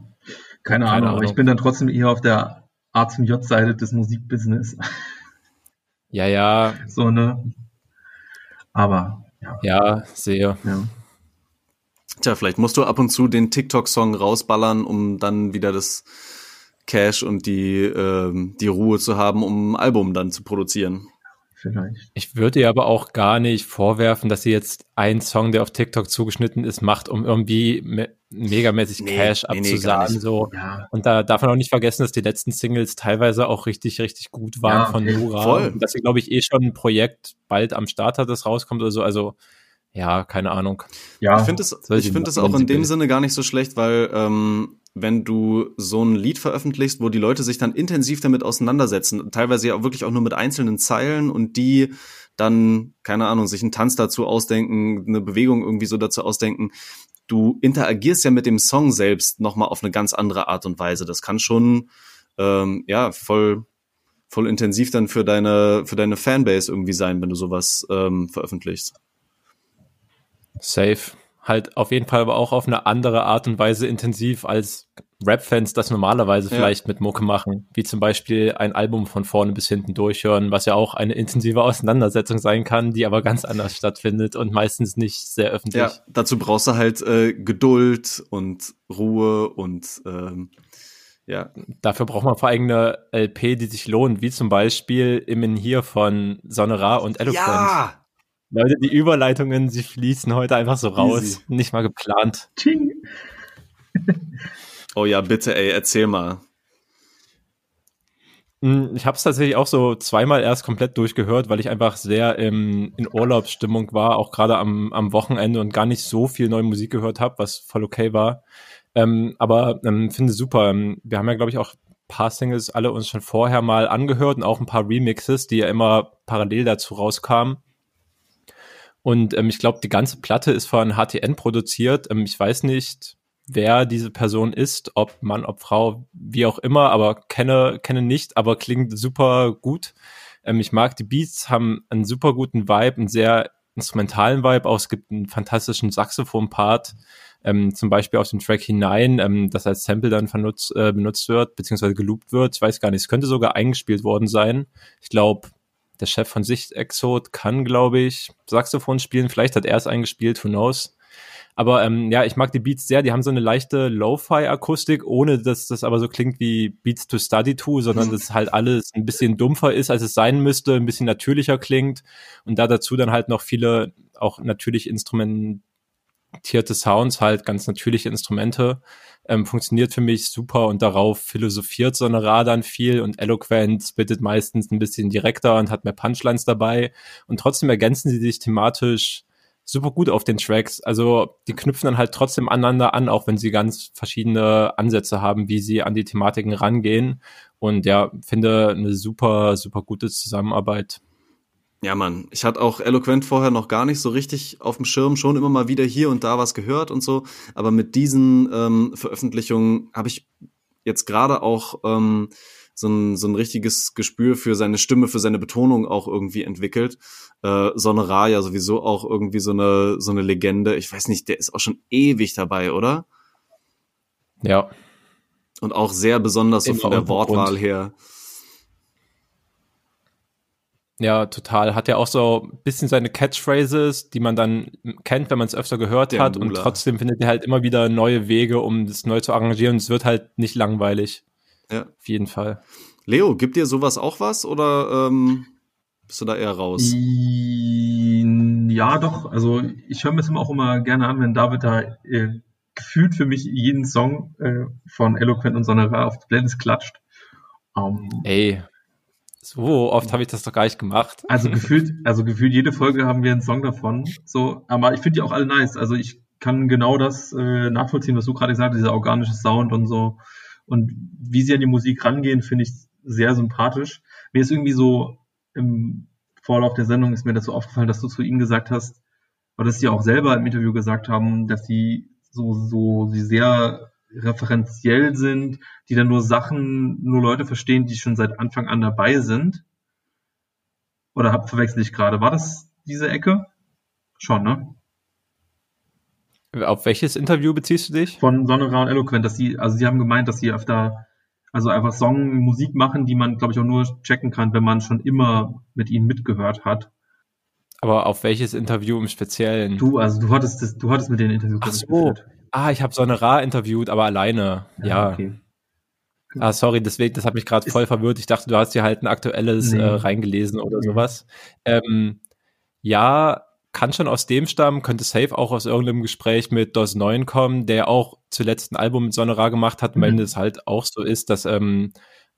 keine, keine Ahnung, Ahnung, aber ich bin dann trotzdem eher auf der A zum J-Seite des Musikbusiness. Ja, ja. So, ne? Aber, ja. Ja, sehe. Ja. Tja, vielleicht musst du ab und zu den TikTok-Song rausballern, um dann wieder das Cash und die, ähm, die Ruhe zu haben, um ein Album dann zu produzieren vielleicht. Ich würde ihr aber auch gar nicht vorwerfen, dass sie jetzt einen Song, der auf TikTok zugeschnitten ist, macht, um irgendwie me megamäßig nee, Cash nee, abzusagen. Nee, so. Ja. Und da darf man auch nicht vergessen, dass die letzten Singles teilweise auch richtig, richtig gut waren ja, von. Nura. Voll. Dass sie, glaube ich, eh schon ein Projekt bald am Start hat, das rauskommt oder so. Also ja, keine Ahnung. Ja, ich finde es, ich finde es auch in dem Sinne gar nicht so schlecht, weil ähm, wenn du so ein Lied veröffentlichst, wo die Leute sich dann intensiv damit auseinandersetzen, teilweise ja auch wirklich auch nur mit einzelnen Zeilen und die dann, keine Ahnung, sich einen Tanz dazu ausdenken, eine Bewegung irgendwie so dazu ausdenken. Du interagierst ja mit dem Song selbst nochmal auf eine ganz andere Art und Weise. Das kann schon, ähm, ja, voll, voll intensiv dann für deine, für deine Fanbase irgendwie sein, wenn du sowas ähm, veröffentlichst. Safe halt auf jeden Fall aber auch auf eine andere Art und Weise intensiv als Rap-Fans das normalerweise ja. vielleicht mit Mucke machen, wie zum Beispiel ein Album von vorne bis hinten durchhören, was ja auch eine intensive Auseinandersetzung sein kann, die aber ganz anders stattfindet und meistens nicht sehr öffentlich. Ja, dazu brauchst du halt äh, Geduld und Ruhe und ähm, ja. Dafür braucht man vor allem eine LP, die sich lohnt, wie zum Beispiel Immen hier von Sonora und Eloquent. Ja, Leute, die Überleitungen, sie fließen heute einfach so raus. Easy. Nicht mal geplant. Ching. oh ja, bitte, ey, erzähl mal. Hm, ich habe es tatsächlich auch so zweimal erst komplett durchgehört, weil ich einfach sehr im, in Urlaubsstimmung war, auch gerade am, am Wochenende und gar nicht so viel neue Musik gehört habe, was voll okay war. Ähm, aber ähm, finde super. Ähm, wir haben ja, glaube ich, auch paar Singles alle uns schon vorher mal angehört und auch ein paar Remixes, die ja immer parallel dazu rauskamen. Und ähm, ich glaube, die ganze Platte ist von HTN produziert. Ähm, ich weiß nicht, wer diese Person ist, ob Mann, ob Frau, wie auch immer, aber kenne, kenne nicht, aber klingt super gut. Ähm, ich mag die Beats, haben einen super guten Vibe, einen sehr instrumentalen Vibe, auch es gibt einen fantastischen Saxophon-Part, ähm, zum Beispiel auf dem Track hinein, ähm, das als Sample dann vernutzt, äh, benutzt wird, beziehungsweise geloopt wird. Ich weiß gar nicht, es könnte sogar eingespielt worden sein. Ich glaube, der Chef von Sicht Exot kann, glaube ich, Saxophon spielen. Vielleicht hat er es eingespielt, who knows. Aber ähm, ja, ich mag die Beats sehr. Die haben so eine leichte Lo-Fi-Akustik, ohne dass das aber so klingt wie Beats to Study to, sondern dass halt alles ein bisschen dumpfer ist, als es sein müsste, ein bisschen natürlicher klingt. Und da dazu dann halt noch viele auch natürlich instrumentierte Sounds, halt ganz natürliche Instrumente ähm, funktioniert für mich super und darauf philosophiert so eine Radan viel und Eloquent bittet meistens ein bisschen direkter und hat mehr Punchlines dabei und trotzdem ergänzen sie sich thematisch super gut auf den Tracks. Also die knüpfen dann halt trotzdem aneinander an, auch wenn sie ganz verschiedene Ansätze haben, wie sie an die Thematiken rangehen. Und ja, finde eine super, super gute Zusammenarbeit. Ja, Mann. Ich hatte auch Eloquent vorher noch gar nicht so richtig auf dem Schirm, schon immer mal wieder hier und da was gehört und so. Aber mit diesen ähm, Veröffentlichungen habe ich jetzt gerade auch ähm, so ein, so ein richtiges Gespür für seine Stimme, für seine Betonung auch irgendwie entwickelt. Äh, Sonne Ra ja sowieso auch irgendwie so eine, so eine Legende. Ich weiß nicht, der ist auch schon ewig dabei, oder? Ja. Und auch sehr besonders so von der Wortwahl her. Ja, total. Hat ja auch so ein bisschen seine Catchphrases, die man dann kennt, wenn man es öfter gehört Der hat. Mula. Und trotzdem findet er halt immer wieder neue Wege, um das neu zu arrangieren. Und es wird halt nicht langweilig. Ja. Auf jeden Fall. Leo, gibt dir sowas auch was oder ähm, bist du da eher raus? Ja, doch. Also ich höre mir das auch immer gerne an, wenn David da äh, gefühlt für mich jeden Song äh, von Eloquent und Sonora auf die Playlist klatscht. Um, ähm, Ey, so oft habe ich das doch gar nicht gemacht. Also gefühlt, also gefühlt jede Folge haben wir einen Song davon. So, aber ich finde die auch alle nice. Also ich kann genau das äh, nachvollziehen, was du gerade gesagt hast, dieser organische Sound und so. Und wie sie an die Musik rangehen, finde ich sehr sympathisch. Mir ist irgendwie so im Vorlauf der Sendung ist mir so aufgefallen, dass du zu ihnen gesagt hast, oder dass sie auch selber im Interview gesagt haben, dass sie so, so, sie sehr referenziell sind, die dann nur Sachen, nur Leute verstehen, die schon seit Anfang an dabei sind. Oder hab, verwechsel ich gerade? War das diese Ecke? Schon, ne? Auf welches Interview beziehst du dich? Von Sonne, Ra und Eloquent, dass sie, also sie haben gemeint, dass sie öfter, also einfach Song, Musik machen, die man, glaube ich, auch nur checken kann, wenn man schon immer mit ihnen mitgehört hat. Aber auf welches Interview im Speziellen? Du, also du hattest das, du hattest mit den Interview Ach so. Geführt. Ah, ich habe Sonne Ra interviewt, aber alleine. Ja. ja. Okay. Ah, sorry, deswegen, das hat mich gerade voll verwirrt. Ich dachte, du hast dir halt ein aktuelles nee. äh, reingelesen oder sowas. Ähm, ja, kann schon aus dem stammen, könnte safe auch aus irgendeinem Gespräch mit DOS 9 kommen, der auch zuletzt ein Album mit Sonne Ra gemacht hat, mhm. wenn es halt auch so ist, dass ähm,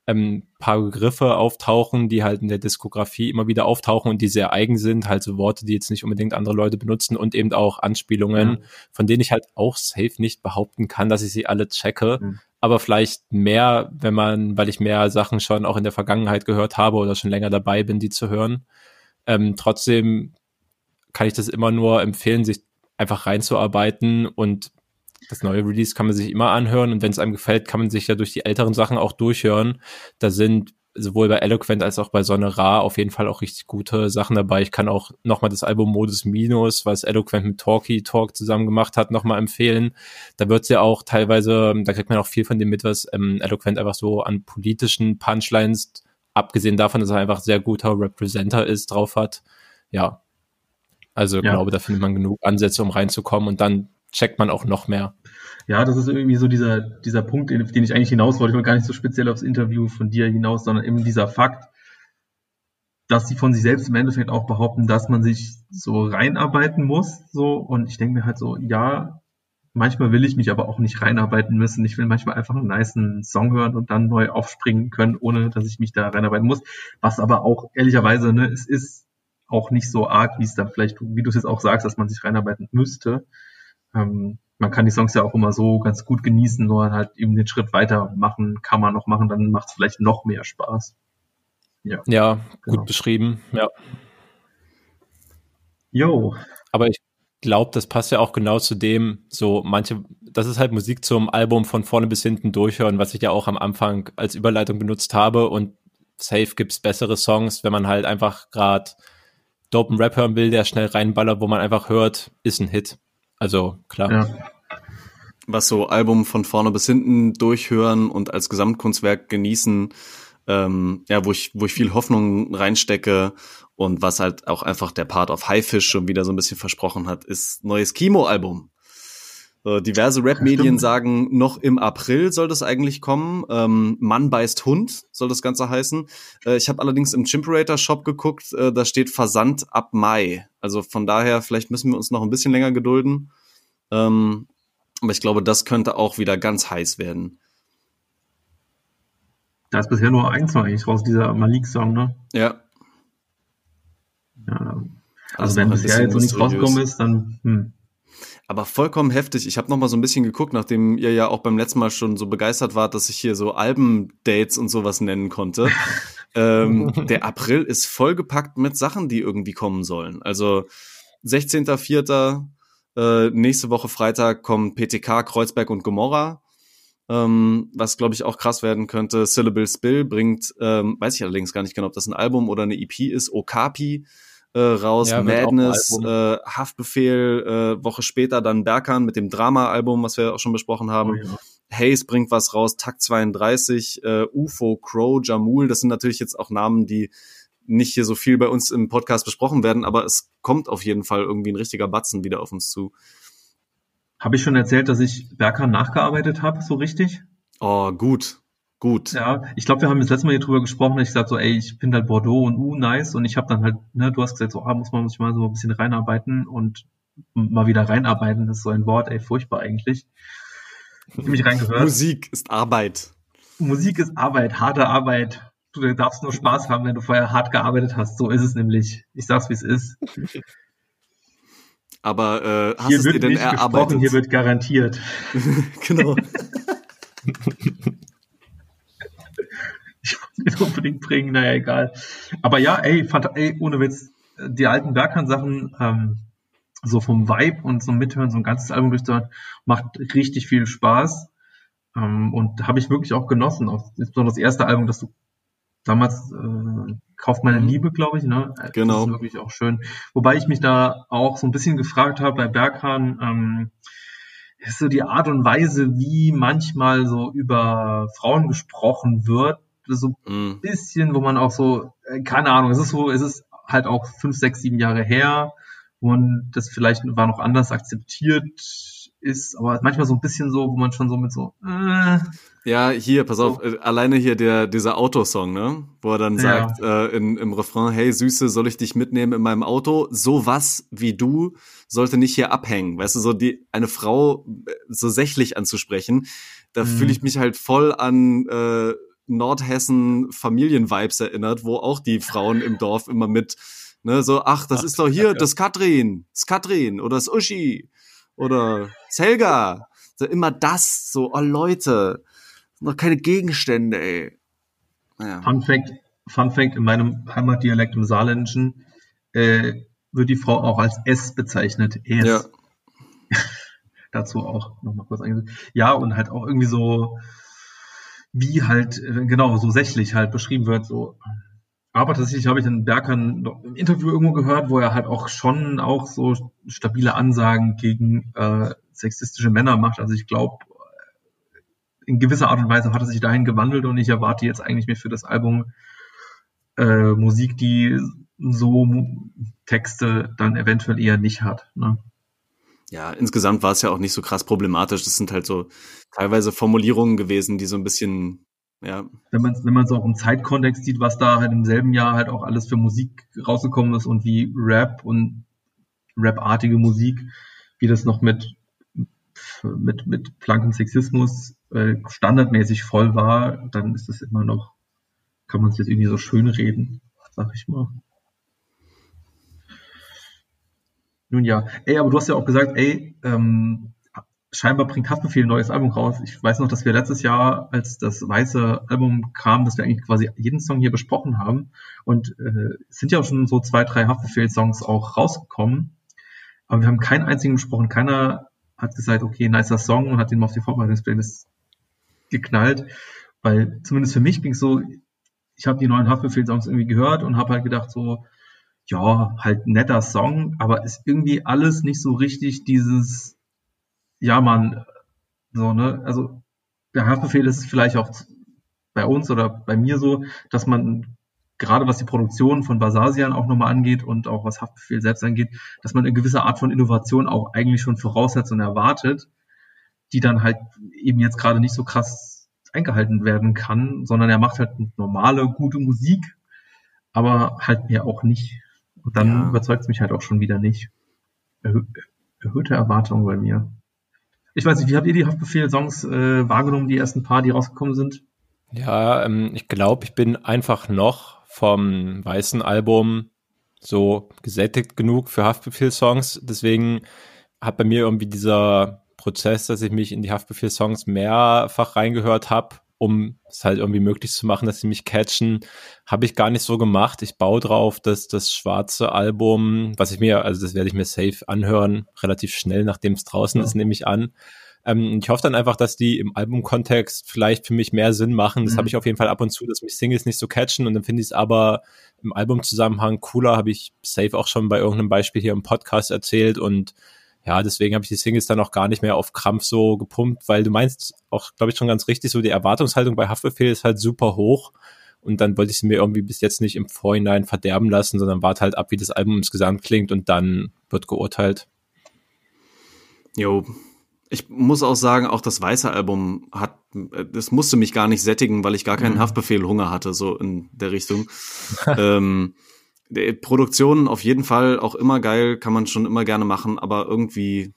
ähm, paar Begriffe auftauchen, die halt in der Diskografie immer wieder auftauchen und die sehr eigen sind, halt so Worte, die jetzt nicht unbedingt andere Leute benutzen und eben auch Anspielungen, ja. von denen ich halt auch safe nicht behaupten kann, dass ich sie alle checke, mhm. aber vielleicht mehr, wenn man, weil ich mehr Sachen schon auch in der Vergangenheit gehört habe oder schon länger dabei bin, die zu hören. Ähm, trotzdem kann ich das immer nur empfehlen, sich einfach reinzuarbeiten und das neue Release kann man sich immer anhören und wenn es einem gefällt, kann man sich ja durch die älteren Sachen auch durchhören. Da sind sowohl bei Eloquent als auch bei Sonne Ra auf jeden Fall auch richtig gute Sachen dabei. Ich kann auch nochmal das Album Modus Minus, was Eloquent mit Talkie Talk zusammen gemacht hat, nochmal empfehlen. Da wird's ja auch teilweise, da kriegt man auch viel von dem mit, was ähm, Eloquent einfach so an politischen Punchlines, abgesehen davon, dass er einfach sehr guter Representer ist, drauf hat. Ja. Also ja. glaube, da findet man genug Ansätze, um reinzukommen und dann checkt man auch noch mehr. Ja, das ist irgendwie so dieser, dieser Punkt, den, ich eigentlich hinaus wollte. Ich wollte gar nicht so speziell aufs Interview von dir hinaus, sondern eben dieser Fakt, dass sie von sich selbst im Endeffekt auch behaupten, dass man sich so reinarbeiten muss, so. Und ich denke mir halt so, ja, manchmal will ich mich aber auch nicht reinarbeiten müssen. Ich will manchmal einfach einen nice Song hören und dann neu aufspringen können, ohne dass ich mich da reinarbeiten muss. Was aber auch ehrlicherweise, ne, es ist auch nicht so arg, wie es dann vielleicht, wie du es jetzt auch sagst, dass man sich reinarbeiten müsste. Ähm, man kann die Songs ja auch immer so ganz gut genießen, nur halt eben den Schritt weiter machen, kann man noch machen, dann macht es vielleicht noch mehr Spaß. Ja, ja gut genau. beschrieben, ja. Jo. Aber ich glaube, das passt ja auch genau zu dem, so manche, das ist halt Musik zum Album von vorne bis hinten durchhören, was ich ja auch am Anfang als Überleitung benutzt habe und safe gibt's bessere Songs, wenn man halt einfach gerade dopen Rap hören will, der schnell reinballert, wo man einfach hört, ist ein Hit. Also klar. Ja. Was so Album von vorne bis hinten durchhören und als Gesamtkunstwerk genießen, ähm, ja, wo ich, wo ich viel Hoffnung reinstecke und was halt auch einfach der Part of Highfish schon wieder so ein bisschen versprochen hat, ist neues Kimo-Album. Äh, diverse Rap-Medien sagen, noch im April soll das eigentlich kommen. Ähm, Mann beißt Hund soll das Ganze heißen. Äh, ich habe allerdings im Chimperator Shop geguckt, äh, da steht Versand ab Mai. Also von daher, vielleicht müssen wir uns noch ein bisschen länger gedulden. Ähm, aber ich glaube, das könnte auch wieder ganz heiß werden. Da ist bisher nur ein Song eigentlich raus, dieser Malik-Song, ne? Ja. ja also, also wenn bisher jetzt noch nichts rausgekommen ist, dann hm. Aber vollkommen heftig. Ich habe noch mal so ein bisschen geguckt, nachdem ihr ja auch beim letzten Mal schon so begeistert wart, dass ich hier so Albendates und sowas nennen konnte. ähm, der April ist vollgepackt mit Sachen, die irgendwie kommen sollen. Also 16.04. Äh, nächste Woche Freitag kommen PTK, Kreuzberg und Gomorra. Ähm, was glaube ich auch krass werden könnte. Syllable Spill bringt, ähm, weiß ich allerdings gar nicht genau, ob das ein Album oder eine EP ist, Okapi äh, raus, ja, Madness, äh, Haftbefehl, äh, Woche später dann Berkan mit dem Drama-Album, was wir auch schon besprochen haben. Oh, ja. Hayes bringt was raus, Takt 32, äh, UFO, Crow, Jamul, das sind natürlich jetzt auch Namen, die nicht hier so viel bei uns im Podcast besprochen werden, aber es kommt auf jeden Fall irgendwie ein richtiger Batzen wieder auf uns zu. Habe ich schon erzählt, dass ich Berkan nachgearbeitet habe, so richtig? Oh, gut. Gut. Ja, ich glaube, wir haben das letzte Mal hier drüber gesprochen. Ich gesagt so, ey, ich finde halt Bordeaux und U nice und ich habe dann halt, ne, du hast gesagt so, ah, muss man sich mal so ein bisschen reinarbeiten und mal wieder reinarbeiten. Das ist so ein Wort, ey, furchtbar eigentlich. Ich mich reingehört. Musik ist Arbeit. Musik ist Arbeit, harte Arbeit. Du darfst nur Spaß haben, wenn du vorher hart gearbeitet hast. So ist es nämlich. Ich sag's, wie es ist. Aber äh, hast hier es dir denn erarbeitet? Hier wird garantiert. genau. ich wollte ihn unbedingt bringen, naja, egal. Aber ja, ey, fand, ey, ohne Witz, die alten Berghand-Sachen, ähm, so vom Vibe und so Mithören, so ein ganzes Album durchzuhören, macht richtig viel Spaß. Ähm, und habe ich wirklich auch genossen. Auch insbesondere das erste Album, das du damals äh, Kauft meine mhm. Liebe, glaube ich, ne? Genau. Das ist wirklich auch schön. Wobei ich mich da auch so ein bisschen gefragt habe bei Berghahn, ähm, ist so die Art und Weise, wie manchmal so über Frauen gesprochen wird, so ein mhm. bisschen, wo man auch so, äh, keine Ahnung, es ist so, es ist halt auch fünf, sechs, sieben Jahre her und das vielleicht war noch anders akzeptiert ist, aber manchmal so ein bisschen so, wo man schon so mit so. Äh, ja, hier, pass auf, äh, alleine hier der dieser Autosong, ne, wo er dann sagt ja. äh, in, im Refrain, hey Süße, soll ich dich mitnehmen in meinem Auto? So was wie du sollte nicht hier abhängen, weißt du, so die eine Frau äh, so sächlich anzusprechen, da mhm. fühle ich mich halt voll an äh, Nordhessen Familienvibes erinnert, wo auch die Frauen im Dorf immer mit Ne, so, ach, das ach, ist doch hier das Katrin, das Katrin oder das Uschi oder Zelga. So immer das, so, oh Leute, noch keine Gegenstände, ey. Naja. Fun Fact, Fun Fact, in meinem Heimatdialekt im Saarländischen äh, wird die Frau auch als S bezeichnet. Es. Ja. Dazu auch nochmal kurz eingesetzt. Ja, und halt auch irgendwie so, wie halt, äh, genau, so sächlich halt beschrieben wird, so, aber tatsächlich habe ich den Berkan im Interview irgendwo gehört, wo er halt auch schon auch so stabile Ansagen gegen äh, sexistische Männer macht. Also ich glaube, in gewisser Art und Weise hat er sich dahin gewandelt und ich erwarte jetzt eigentlich mir für das Album äh, Musik, die so Texte dann eventuell eher nicht hat. Ne? Ja, insgesamt war es ja auch nicht so krass problematisch. Das sind halt so teilweise Formulierungen gewesen, die so ein bisschen ja. Wenn man wenn man so auch im Zeitkontext sieht, was da halt im selben Jahr halt auch alles für Musik rausgekommen ist und wie Rap und Rap-artige Musik, wie das noch mit mit mit blankem Sexismus äh, standardmäßig voll war, dann ist das immer noch kann man sich jetzt irgendwie so schön reden, sag ich mal. Nun ja, ey, aber du hast ja auch gesagt, ey, ähm, scheinbar bringt Haftbefehl ein neues Album raus. Ich weiß noch, dass wir letztes Jahr, als das weiße Album kam, dass wir eigentlich quasi jeden Song hier besprochen haben. Und äh, sind ja auch schon so zwei, drei Haftbefehl-Songs auch rausgekommen. Aber wir haben keinen einzigen besprochen. Keiner hat gesagt, okay, nicer Song und hat den mal auf die Vorbereitungsplaylist geknallt. Weil zumindest für mich ging es so, ich habe die neuen Haftbefehl-Songs irgendwie gehört und habe halt gedacht so, ja, halt netter Song, aber ist irgendwie alles nicht so richtig dieses ja, man, so, ne, also der Haftbefehl ist vielleicht auch bei uns oder bei mir so, dass man gerade was die Produktion von Basasian auch nochmal angeht und auch was Haftbefehl selbst angeht, dass man eine gewisse Art von Innovation auch eigentlich schon voraussetzt und erwartet, die dann halt eben jetzt gerade nicht so krass eingehalten werden kann, sondern er macht halt normale, gute Musik, aber halt mir auch nicht. Und dann ja. überzeugt es mich halt auch schon wieder nicht. Erhö erhöhte Erwartungen bei mir. Ich weiß nicht, wie habt ihr die Haftbefehl-Songs äh, wahrgenommen, die ersten paar, die rausgekommen sind? Ja, ähm, ich glaube, ich bin einfach noch vom weißen Album so gesättigt genug für Haftbefehl-Songs. Deswegen hat bei mir irgendwie dieser Prozess, dass ich mich in die Haftbefehl-Songs mehrfach reingehört habe, um es halt irgendwie möglich zu machen, dass sie mich catchen, habe ich gar nicht so gemacht. Ich baue drauf, dass das schwarze Album, was ich mir, also das werde ich mir safe anhören, relativ schnell, nachdem es draußen ja. ist, nehme ich an. Ähm, ich hoffe dann einfach, dass die im Albumkontext vielleicht für mich mehr Sinn machen. Das mhm. habe ich auf jeden Fall ab und zu, dass mich Singles nicht so catchen und dann finde ich es aber im Albumzusammenhang cooler, habe ich safe auch schon bei irgendeinem Beispiel hier im Podcast erzählt und ja, deswegen habe ich die Singles dann auch gar nicht mehr auf Krampf so gepumpt, weil du meinst auch, glaube ich, schon ganz richtig, so die Erwartungshaltung bei Haftbefehl ist halt super hoch. Und dann wollte ich sie mir irgendwie bis jetzt nicht im Vorhinein verderben lassen, sondern warte halt ab, wie das Album insgesamt klingt und dann wird geurteilt. Jo, ich muss auch sagen, auch das weiße Album hat, das musste mich gar nicht sättigen, weil ich gar keinen mhm. Haftbefehl Hunger hatte, so in der Richtung. ähm, Produktion auf jeden Fall auch immer geil, kann man schon immer gerne machen, aber irgendwie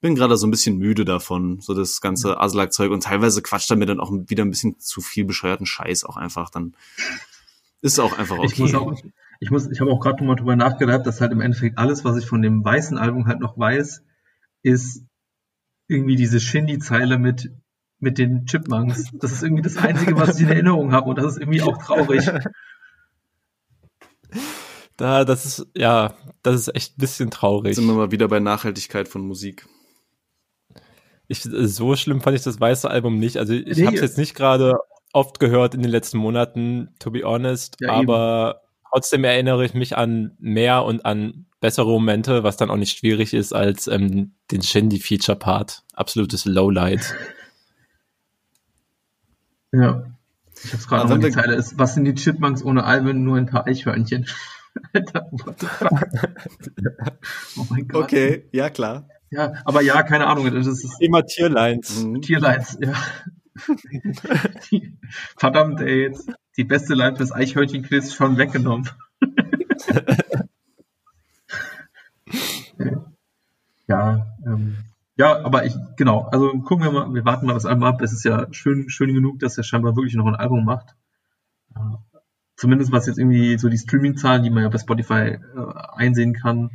bin gerade so ein bisschen müde davon, so das ganze. Aslak-Zeug und teilweise quatscht er mir dann auch wieder ein bisschen zu viel bescheuerten Scheiß auch einfach, dann ist es auch einfach okay. Ich muss auch, ich muss, ich habe auch gerade mal drüber nachgedacht, dass halt im Endeffekt alles, was ich von dem weißen Album halt noch weiß, ist irgendwie diese Shindy-Zeile mit, mit den Chipmunks. Das ist irgendwie das Einzige, was ich in Erinnerung habe und das ist irgendwie auch traurig. Da, das ist, ja, das ist echt ein bisschen traurig. Sind wir mal wieder bei Nachhaltigkeit von Musik. Ich, so schlimm fand ich das weiße Album nicht. Also ich nee, habe es jetzt nicht gerade oft gehört in den letzten Monaten, to be honest, ja, aber eben. trotzdem erinnere ich mich an mehr und an bessere Momente, was dann auch nicht schwierig ist als ähm, den Shindy-Feature-Part. Absolutes Lowlight. Ja. Ich hab's gerade noch die Zeile ist, was sind die Chipmunks ohne Alben, nur ein paar Eichhörnchen? Alter, oh mein Gott. Okay, ja klar. Ja, aber ja, keine Ahnung. Das ist immer Tierlines. Mhm. Tierlines, ja. verdammt, ey, jetzt die beste Line fürs Eichhörnchen-Quiz schon weggenommen. ja, ähm, ja, aber ich, genau, also gucken wir mal, wir warten mal das Album ab. Es ist ja schön, schön genug, dass er scheinbar wirklich noch ein Album macht. Ja, zumindest was jetzt irgendwie so die Streaming-Zahlen, die man ja bei Spotify äh, einsehen kann,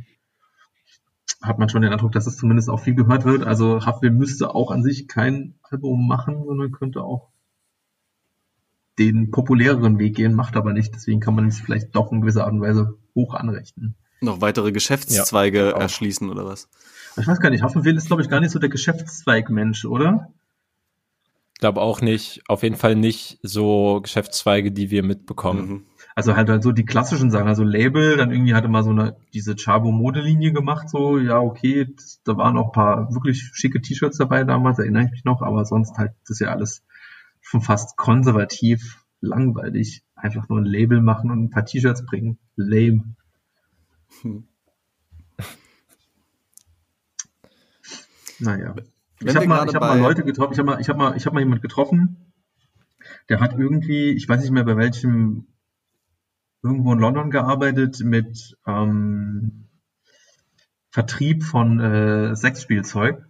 hat man schon den Eindruck, dass es zumindest auch viel gehört wird. Also Huffle müsste auch an sich kein Album machen, sondern könnte auch den populäreren Weg gehen, macht aber nicht. Deswegen kann man es vielleicht doch in gewisser Art und Weise hoch anrechnen. Noch weitere Geschäftszweige ja, erschließen oder was? Ich weiß gar nicht. Hoffenwil ist, glaube ich, gar nicht so der Geschäftszweigmensch, oder? Ich glaube auch nicht. Auf jeden Fall nicht so Geschäftszweige, die wir mitbekommen. Mhm. Also halt, halt so die klassischen Sachen, also Label, dann irgendwie hatte mal so eine, diese Chabo Modelinie gemacht, so, ja, okay, das, da waren auch ein paar wirklich schicke T-Shirts dabei damals, erinnere ich mich noch, aber sonst halt, das ist ja alles schon fast konservativ, langweilig. Einfach nur ein Label machen und ein paar T-Shirts bringen. Lame. Hm. Naja. Ich habe mal, ich hab mal Leute getroffen, ich habe mal, ich hab mal, ich hab mal jemand getroffen, der hat irgendwie, ich weiß nicht mehr bei welchem, irgendwo in London gearbeitet mit ähm, Vertrieb von äh, Sexspielzeug.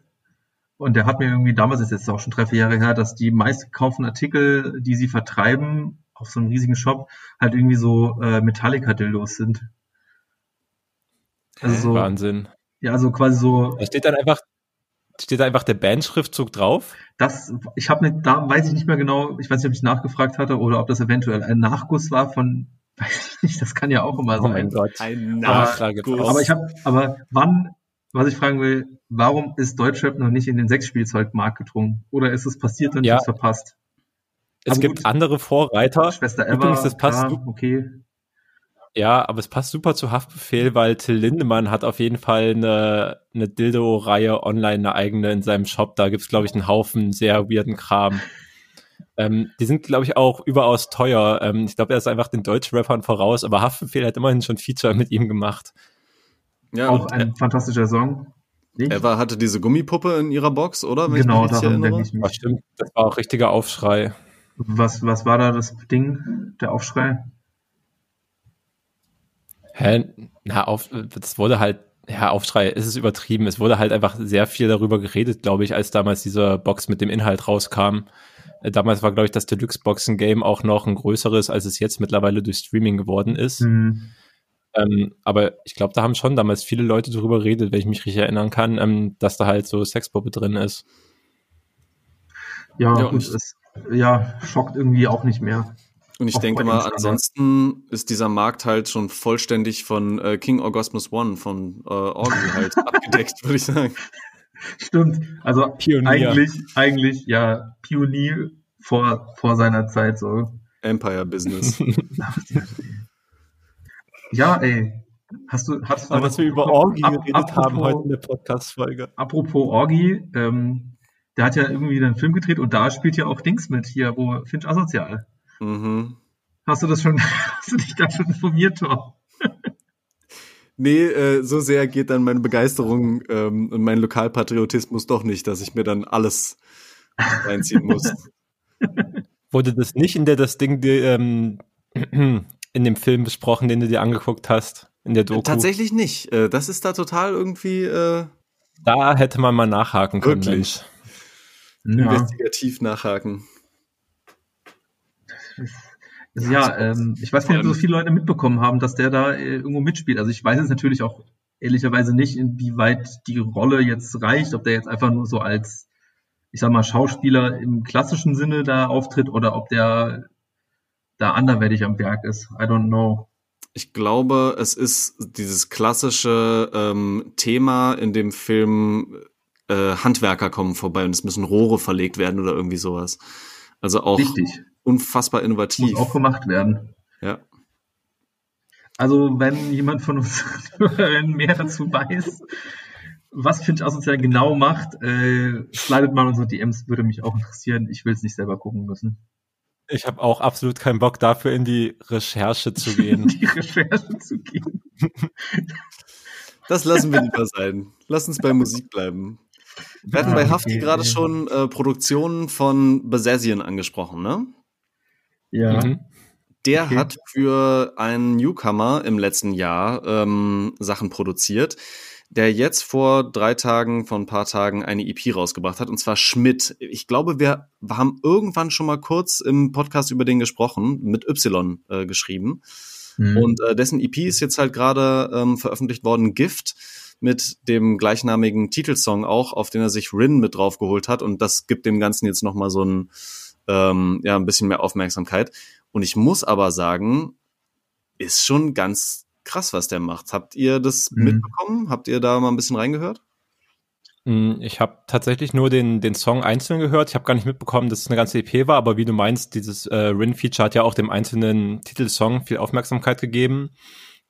Und der hat mir irgendwie, damals ist jetzt auch schon drei, vier Jahre her, dass die meistgekauften Artikel, die sie vertreiben, auf so einem riesigen Shop, halt irgendwie so äh, Metallica-Dildos sind. Also so, Wahnsinn. Ja, also quasi so. Da steht dann einfach, steht da einfach der Bandschriftzug drauf? Das, ich habe mit, da weiß ich nicht mehr genau, ich weiß nicht, ob ich nachgefragt hatte oder ob das eventuell ein Nachguss war von, weiß ich nicht, das kann ja auch immer sein. Oh mein Gott. Ein Nachguss. Aber, aber ich habe, aber wann, was ich fragen will, warum ist Deutschrap noch nicht in den Sexspielzeugmarkt gedrungen? Oder ist es passiert und ja. es verpasst? Es aber gibt gut. andere Vorreiter. Schwester Eva, Übrigens, das passt. Ja, okay. Ja, aber es passt super zu Haftbefehl, weil Till Lindemann hat auf jeden Fall eine, eine Dildo-Reihe online, eine eigene in seinem Shop. Da gibt's glaube ich, einen Haufen sehr weirden Kram. Ähm, die sind, glaube ich, auch überaus teuer. Ähm, ich glaube, er ist einfach den Deutschrappern voraus, aber Haftbefehl hat immerhin schon Feature mit ihm gemacht. Ja, auch ein äh, fantastischer Song. Nicht? Eva hatte diese Gummipuppe in ihrer Box, oder? Wenn genau, ich mich daran denke ich mich. Das stimmt, das war auch richtiger Aufschrei. Was, was war da das Ding, der Aufschrei? Hä? Na, auf, das wurde halt, ja, Aufschrei, ist es übertrieben. Es wurde halt einfach sehr viel darüber geredet, glaube ich, als damals diese Box mit dem Inhalt rauskam. Äh, damals war, glaube ich, das Deluxe-Boxen-Game auch noch ein größeres, als es jetzt mittlerweile durch Streaming geworden ist. Mhm. Ähm, aber ich glaube, da haben schon damals viele Leute darüber geredet, wenn ich mich richtig erinnern kann, ähm, dass da halt so Sexpuppe drin ist. Ja, ja gut, es, ja, schockt irgendwie auch nicht mehr. Und ich denke mal, ansonsten ist dieser Markt halt schon vollständig von äh, King Orgasmus One, von äh, Orgy halt abgedeckt, würde ich sagen. Stimmt. Also Pionier. eigentlich, eigentlich, ja, Pionier vor, vor seiner Zeit so. Empire Business. ja, ey. Hast du, hast du Aber dass wir über Orgi geredet apropos, haben heute in der Podcast-Folge. Apropos Orgi, ähm, der hat ja irgendwie einen Film gedreht und da spielt ja auch Dings mit hier, wo Finch asozial. Mhm. Hast du das schon, hast du dich da schon informiert, Tom? Nee, äh, so sehr geht dann meine Begeisterung ähm, und mein Lokalpatriotismus doch nicht, dass ich mir dann alles reinziehen muss. Wurde das nicht in der das Ding die, ähm, in dem Film besprochen, den du dir angeguckt hast, in der Doku? Tatsächlich nicht. Äh, das ist da total irgendwie. Äh, da hätte man mal nachhaken können. Wirklich. Ja. Investigativ nachhaken. Also ja, ähm, ich weiß nicht, ob so viele Leute mitbekommen haben, dass der da äh, irgendwo mitspielt. Also ich weiß jetzt natürlich auch ehrlicherweise nicht, inwieweit die Rolle jetzt reicht, ob der jetzt einfach nur so als, ich sag mal, Schauspieler im klassischen Sinne da auftritt oder ob der da anderwertig am Werk ist. I don't know. Ich glaube, es ist dieses klassische ähm, Thema in dem Film äh, Handwerker kommen vorbei und es müssen Rohre verlegt werden oder irgendwie sowas. Also auch Richtig unfassbar innovativ. Muss auch gemacht werden. Ja. Also, wenn jemand von uns mehr dazu weiß, was Finch Asozial genau macht, äh, slidet mal unsere DMs, würde mich auch interessieren. Ich will es nicht selber gucken müssen. Ich habe auch absolut keinen Bock dafür, in die Recherche zu gehen. die Recherche zu gehen. Das lassen wir lieber sein. Lass uns bei Musik bleiben. Wir hatten bei Hafti gerade schon äh, Produktionen von Besesien angesprochen, ne? Ja. Mhm. Der okay. hat für einen Newcomer im letzten Jahr ähm, Sachen produziert, der jetzt vor drei Tagen, vor ein paar Tagen eine EP rausgebracht hat, und zwar Schmidt. Ich glaube, wir haben irgendwann schon mal kurz im Podcast über den gesprochen, mit Y äh, geschrieben. Mhm. Und äh, dessen EP ist jetzt halt gerade ähm, veröffentlicht worden, Gift mit dem gleichnamigen Titelsong auch, auf den er sich Rin mit draufgeholt hat. Und das gibt dem Ganzen jetzt nochmal so ein ähm, ja, ein bisschen mehr Aufmerksamkeit. Und ich muss aber sagen, ist schon ganz krass, was der macht. Habt ihr das mhm. mitbekommen? Habt ihr da mal ein bisschen reingehört? Hm, ich habe tatsächlich nur den, den Song einzeln gehört. Ich habe gar nicht mitbekommen, dass es eine ganze EP war, aber wie du meinst, dieses äh, Rin-Feature hat ja auch dem einzelnen Titelsong viel Aufmerksamkeit gegeben.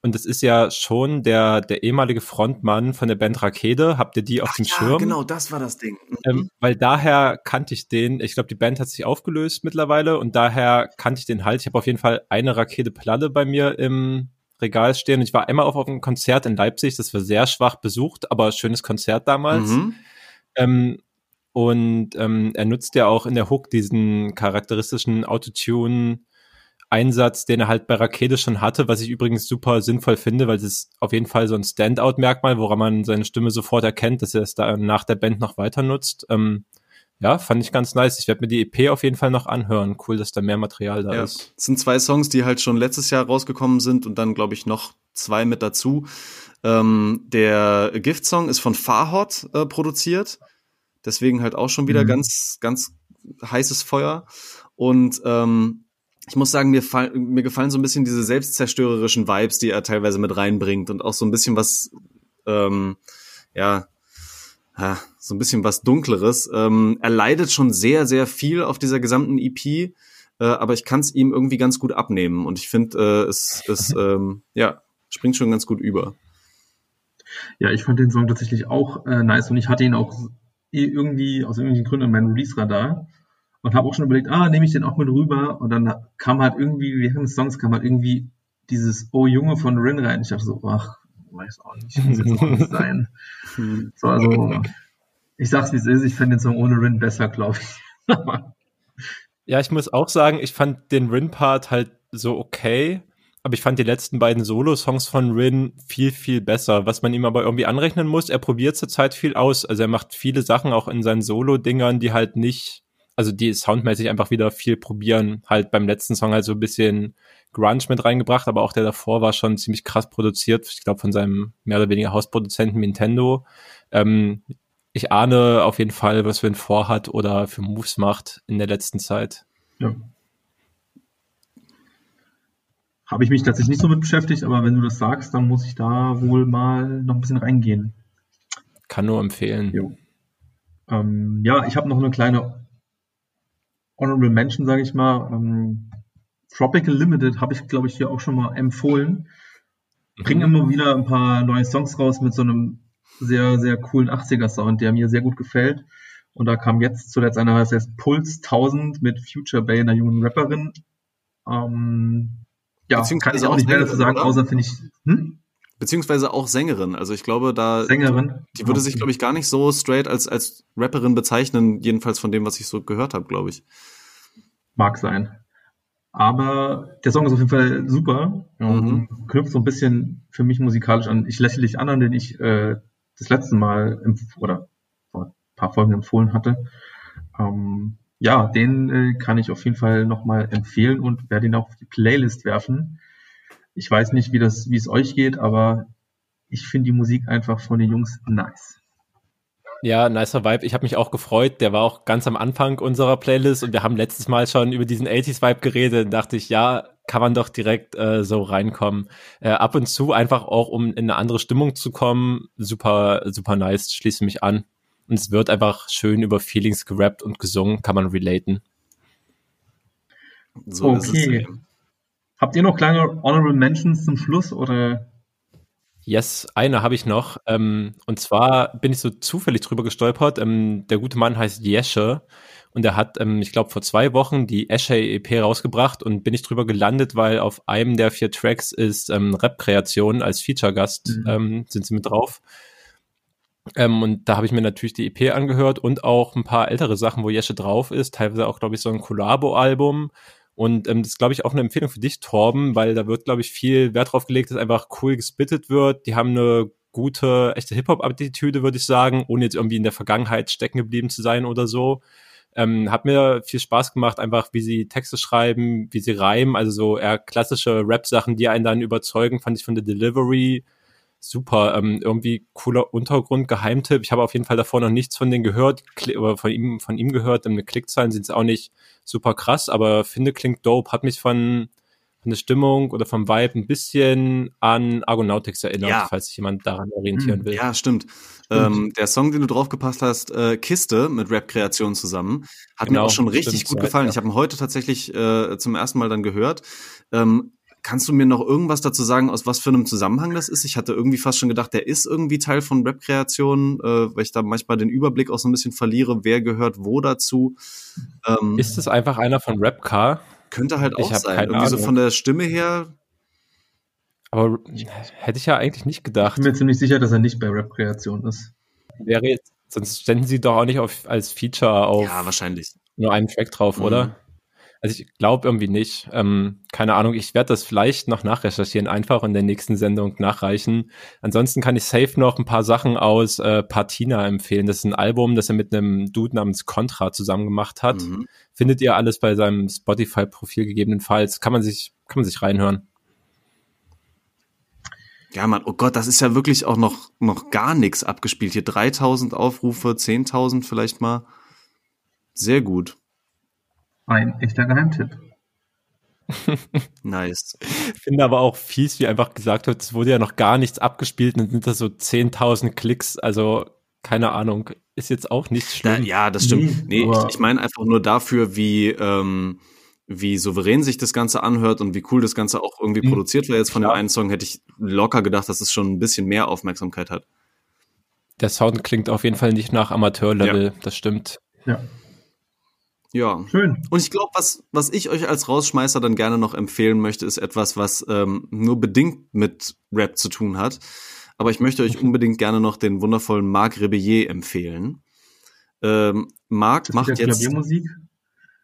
Und das ist ja schon der, der ehemalige Frontmann von der Band Rakete. Habt ihr die auf Ach dem ja, Schirm? Genau, das war das Ding. Mhm. Ähm, weil daher kannte ich den. Ich glaube, die Band hat sich aufgelöst mittlerweile und daher kannte ich den halt. Ich habe auf jeden Fall eine Rakete-Platte bei mir im Regal stehen. Ich war einmal auf, auf einem Konzert in Leipzig. Das war sehr schwach besucht, aber schönes Konzert damals. Mhm. Ähm, und ähm, er nutzt ja auch in der Hook diesen charakteristischen Autotune Einsatz, den er halt bei Rakete schon hatte, was ich übrigens super sinnvoll finde, weil es ist auf jeden Fall so ein Standout-Merkmal, woran man seine Stimme sofort erkennt, dass er es da nach der Band noch weiter nutzt. Ähm, ja, fand ich ganz nice. Ich werde mir die EP auf jeden Fall noch anhören. Cool, dass da mehr Material da ja. ist. Es sind zwei Songs, die halt schon letztes Jahr rausgekommen sind und dann, glaube ich, noch zwei mit dazu. Ähm, der Gift-Song ist von Farhot äh, produziert. Deswegen halt auch schon wieder mhm. ganz, ganz heißes Feuer. Und ähm, ich muss sagen, mir, fall, mir gefallen so ein bisschen diese selbstzerstörerischen Vibes, die er teilweise mit reinbringt und auch so ein bisschen was, ähm, ja, so ein bisschen was Dunkleres. Ähm, er leidet schon sehr, sehr viel auf dieser gesamten EP, äh, aber ich kann es ihm irgendwie ganz gut abnehmen und ich finde, äh, es, es ähm, ja, springt schon ganz gut über. Ja, ich fand den Song tatsächlich auch äh, nice und ich hatte ihn auch irgendwie aus irgendwelchen Gründen in meinem Release-Radar und habe auch schon überlegt, ah, nehme ich den auch mit rüber und dann kam halt irgendwie, während des Songs kam halt irgendwie dieses Oh Junge von Rin rein. Ich dachte so, ach, weiß auch nicht, muss jetzt auch nicht sein. so, also, ich sag's wie es ist, ich finde den Song ohne Rin besser, glaube ich. ja, ich muss auch sagen, ich fand den Rin-Part halt so okay, aber ich fand die letzten beiden Solo-Songs von Rin viel, viel besser. Was man ihm aber irgendwie anrechnen muss, er probiert zurzeit viel aus. Also er macht viele Sachen auch in seinen Solo-Dingern, die halt nicht also die soundmäßig einfach wieder viel probieren. Halt beim letzten Song halt so ein bisschen Grunge mit reingebracht, aber auch der davor war schon ziemlich krass produziert. Ich glaube von seinem mehr oder weniger Hausproduzenten Nintendo. Ähm, ich ahne auf jeden Fall, was Vin vorhat oder für Moves macht in der letzten Zeit. Ja. Habe ich mich tatsächlich nicht so mit beschäftigt, aber wenn du das sagst, dann muss ich da wohl mal noch ein bisschen reingehen. Kann nur empfehlen. Ähm, ja, ich habe noch eine kleine Honorable Mention, sage ich mal. Ähm, Tropical Limited habe ich, glaube ich, hier auch schon mal empfohlen. Bringen mhm. immer wieder ein paar neue Songs raus mit so einem sehr, sehr coolen 80er-Sound, der mir sehr gut gefällt. Und da kam jetzt zuletzt einer, das heißt Pulse 1000 mit Future Bay, einer jungen Rapperin. Ähm, ja, kann ich auch nicht mehr dazu sagen, oder? außer finde ich. Hm? Beziehungsweise auch Sängerin. Also ich glaube, da. Sängerin. Die würde sich, glaube ich, gar nicht so straight als, als Rapperin bezeichnen, jedenfalls von dem, was ich so gehört habe, glaube ich. Mag sein. Aber der Song ist auf jeden Fall super. Mhm. Knüpft so ein bisschen für mich musikalisch an Ich lächle dich an, den ich äh, das letzte Mal oder vor ein paar Folgen empfohlen hatte. Ähm, ja, den äh, kann ich auf jeden Fall nochmal empfehlen und werde ihn auch auf die Playlist werfen. Ich weiß nicht, wie das, wie es euch geht, aber ich finde die Musik einfach von den Jungs nice. Ja, nicer Vibe. Ich habe mich auch gefreut. Der war auch ganz am Anfang unserer Playlist und wir haben letztes Mal schon über diesen 80s Vibe geredet. Da dachte ich, ja, kann man doch direkt äh, so reinkommen. Äh, ab und zu einfach auch, um in eine andere Stimmung zu kommen. Super, super nice. Schließe mich an. Und es wird einfach schön über Feelings gerappt und gesungen. Kann man relaten. So okay. Habt ihr noch kleine Honorable Mentions zum Schluss oder Yes, eine habe ich noch. Ähm, und zwar bin ich so zufällig drüber gestolpert. Ähm, der gute Mann heißt Jesche und er hat, ähm, ich glaube, vor zwei Wochen die Esche EP rausgebracht und bin ich drüber gelandet, weil auf einem der vier Tracks ist ähm, Rap-Kreation als Feature-Gast mhm. ähm, sind sie mit drauf. Ähm, und da habe ich mir natürlich die EP angehört und auch ein paar ältere Sachen, wo Jesche drauf ist, teilweise auch, glaube ich, so ein Collabo-Album und ähm, das ist, glaube ich, auch eine Empfehlung für dich, Torben, weil da wird, glaube ich, viel Wert drauf gelegt, dass einfach cool gespittet wird. Die haben eine gute, echte Hip-Hop-Attitüde, würde ich sagen, ohne jetzt irgendwie in der Vergangenheit stecken geblieben zu sein oder so. Ähm, hat mir viel Spaß gemacht, einfach wie sie Texte schreiben, wie sie reimen, also so eher klassische Rap-Sachen, die einen dann überzeugen, fand ich von der Delivery super. Ähm, irgendwie cooler Untergrund, Geheimtipp. Ich habe auf jeden Fall davor noch nichts von denen gehört, oder von ihm, von ihm gehört. Ähm, Klickzahlen sind es auch nicht super krass, aber finde klingt dope. Hat mich von, von der Stimmung oder vom Vibe ein bisschen an Argonautics erinnert, ja. falls sich jemand daran orientieren hm, will. Ja, stimmt. Ähm, der Song, den du draufgepasst hast, äh, Kiste mit Rap-Kreation zusammen, hat genau, mir auch schon richtig gut gefallen. Ja. Ich habe ihn heute tatsächlich äh, zum ersten Mal dann gehört. Ähm, Kannst du mir noch irgendwas dazu sagen, aus was für einem Zusammenhang das ist? Ich hatte irgendwie fast schon gedacht, der ist irgendwie Teil von Rap-Kreationen, äh, weil ich da manchmal den Überblick auch so ein bisschen verliere, wer gehört wo dazu. Ähm, ist es einfach einer von Rapcar? Könnte halt auch sein. Irgendwie Ahnung. so von der Stimme her. Aber hätte ich ja eigentlich nicht gedacht. Ich bin mir ziemlich sicher, dass er nicht bei Rap-Kreation ist. Wäre jetzt, sonst ständen sie doch auch nicht auf, als Feature auf. Ja, wahrscheinlich. Nur einen Track drauf, mhm. oder? Also ich glaube irgendwie nicht. Ähm, keine Ahnung, ich werde das vielleicht noch nachrecherchieren, einfach in der nächsten Sendung nachreichen. Ansonsten kann ich safe noch ein paar Sachen aus äh, Patina empfehlen. Das ist ein Album, das er mit einem Dude namens Contra zusammen gemacht hat. Mhm. Findet ihr alles bei seinem Spotify-Profil gegebenenfalls. Kann man sich, kann man sich reinhören. Ja, Mann, oh Gott, das ist ja wirklich auch noch, noch gar nichts abgespielt. Hier 3000 Aufrufe, 10.000 vielleicht mal. Sehr gut. Ein echter Geheimtipp. nice. Finde aber auch fies, wie einfach gesagt wird, es wurde ja noch gar nichts abgespielt und sind da so 10.000 Klicks. Also, keine Ahnung, ist jetzt auch nicht schlimm. Ja, ja das stimmt. Nee, ich, ich meine einfach nur dafür, wie, ähm, wie souverän sich das Ganze anhört und wie cool das Ganze auch irgendwie mhm. produziert war. Jetzt von dem einen Song hätte ich locker gedacht, dass es schon ein bisschen mehr Aufmerksamkeit hat. Der Sound klingt auf jeden Fall nicht nach Amateurlevel, ja. das stimmt. Ja. Ja. Schön. Und ich glaube, was, was ich euch als Rausschmeißer dann gerne noch empfehlen möchte, ist etwas, was ähm, nur bedingt mit Rap zu tun hat. Aber ich möchte euch unbedingt gerne noch den wundervollen Marc Rebellier empfehlen. Ähm, Marc macht jetzt. Klaviermusik?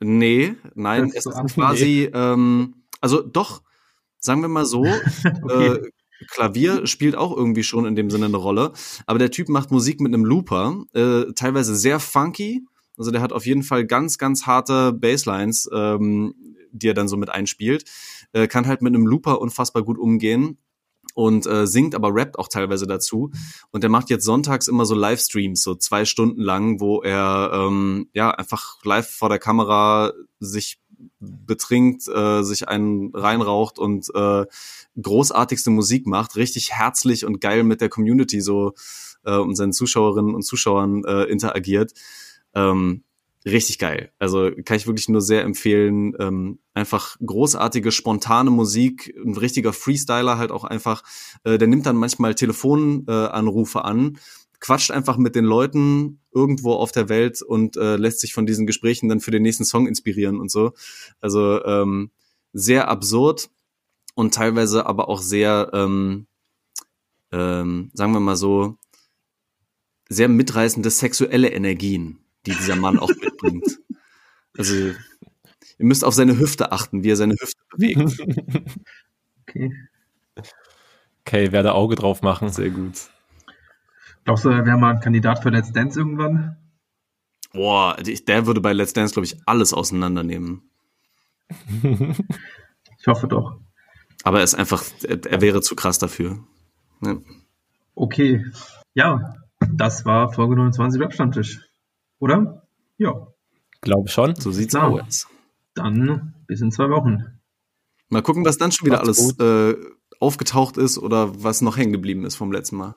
Nee, nein, es ist quasi, ähm, also doch, sagen wir mal so, okay. äh, Klavier spielt auch irgendwie schon in dem Sinne eine Rolle, aber der Typ macht Musik mit einem Looper, äh, teilweise sehr funky, also der hat auf jeden Fall ganz, ganz harte Basslines, ähm, die er dann so mit einspielt. Äh, kann halt mit einem Looper unfassbar gut umgehen. und äh, singt, aber rappt auch teilweise dazu. Und der macht jetzt sonntags immer so Livestreams, so zwei Stunden lang, wo er ähm, ja einfach live vor der Kamera sich betrinkt, äh, sich einen reinraucht und äh, großartigste Musik macht, richtig herzlich und geil mit der Community so äh, und seinen Zuschauerinnen und Zuschauern äh, interagiert. Ähm, richtig geil. Also kann ich wirklich nur sehr empfehlen. Ähm, einfach großartige, spontane Musik, ein richtiger Freestyler halt auch einfach. Äh, der nimmt dann manchmal Telefonanrufe äh, an, quatscht einfach mit den Leuten irgendwo auf der Welt und äh, lässt sich von diesen Gesprächen dann für den nächsten Song inspirieren und so. Also ähm, sehr absurd und teilweise aber auch sehr, ähm, ähm, sagen wir mal so, sehr mitreißende sexuelle Energien die dieser Mann auch mitbringt. Also ihr müsst auf seine Hüfte achten, wie er seine Hüfte bewegt. Okay. Okay, werde Auge drauf machen. Sehr gut. Glaubst du, er wäre mal ein Kandidat für Let's Dance irgendwann? Boah, der würde bei Let's Dance, glaube ich, alles auseinandernehmen. ich hoffe doch. Aber er ist einfach, er, wäre zu krass dafür. Ja. Okay. Ja, das war Folge 29 Webstammtisch. Oder? Ja. Glaube schon. So sieht's Klar. aus. Dann bis in zwei Wochen. Mal gucken, was dann schon wieder Macht's alles äh, aufgetaucht ist oder was noch hängen geblieben ist vom letzten Mal.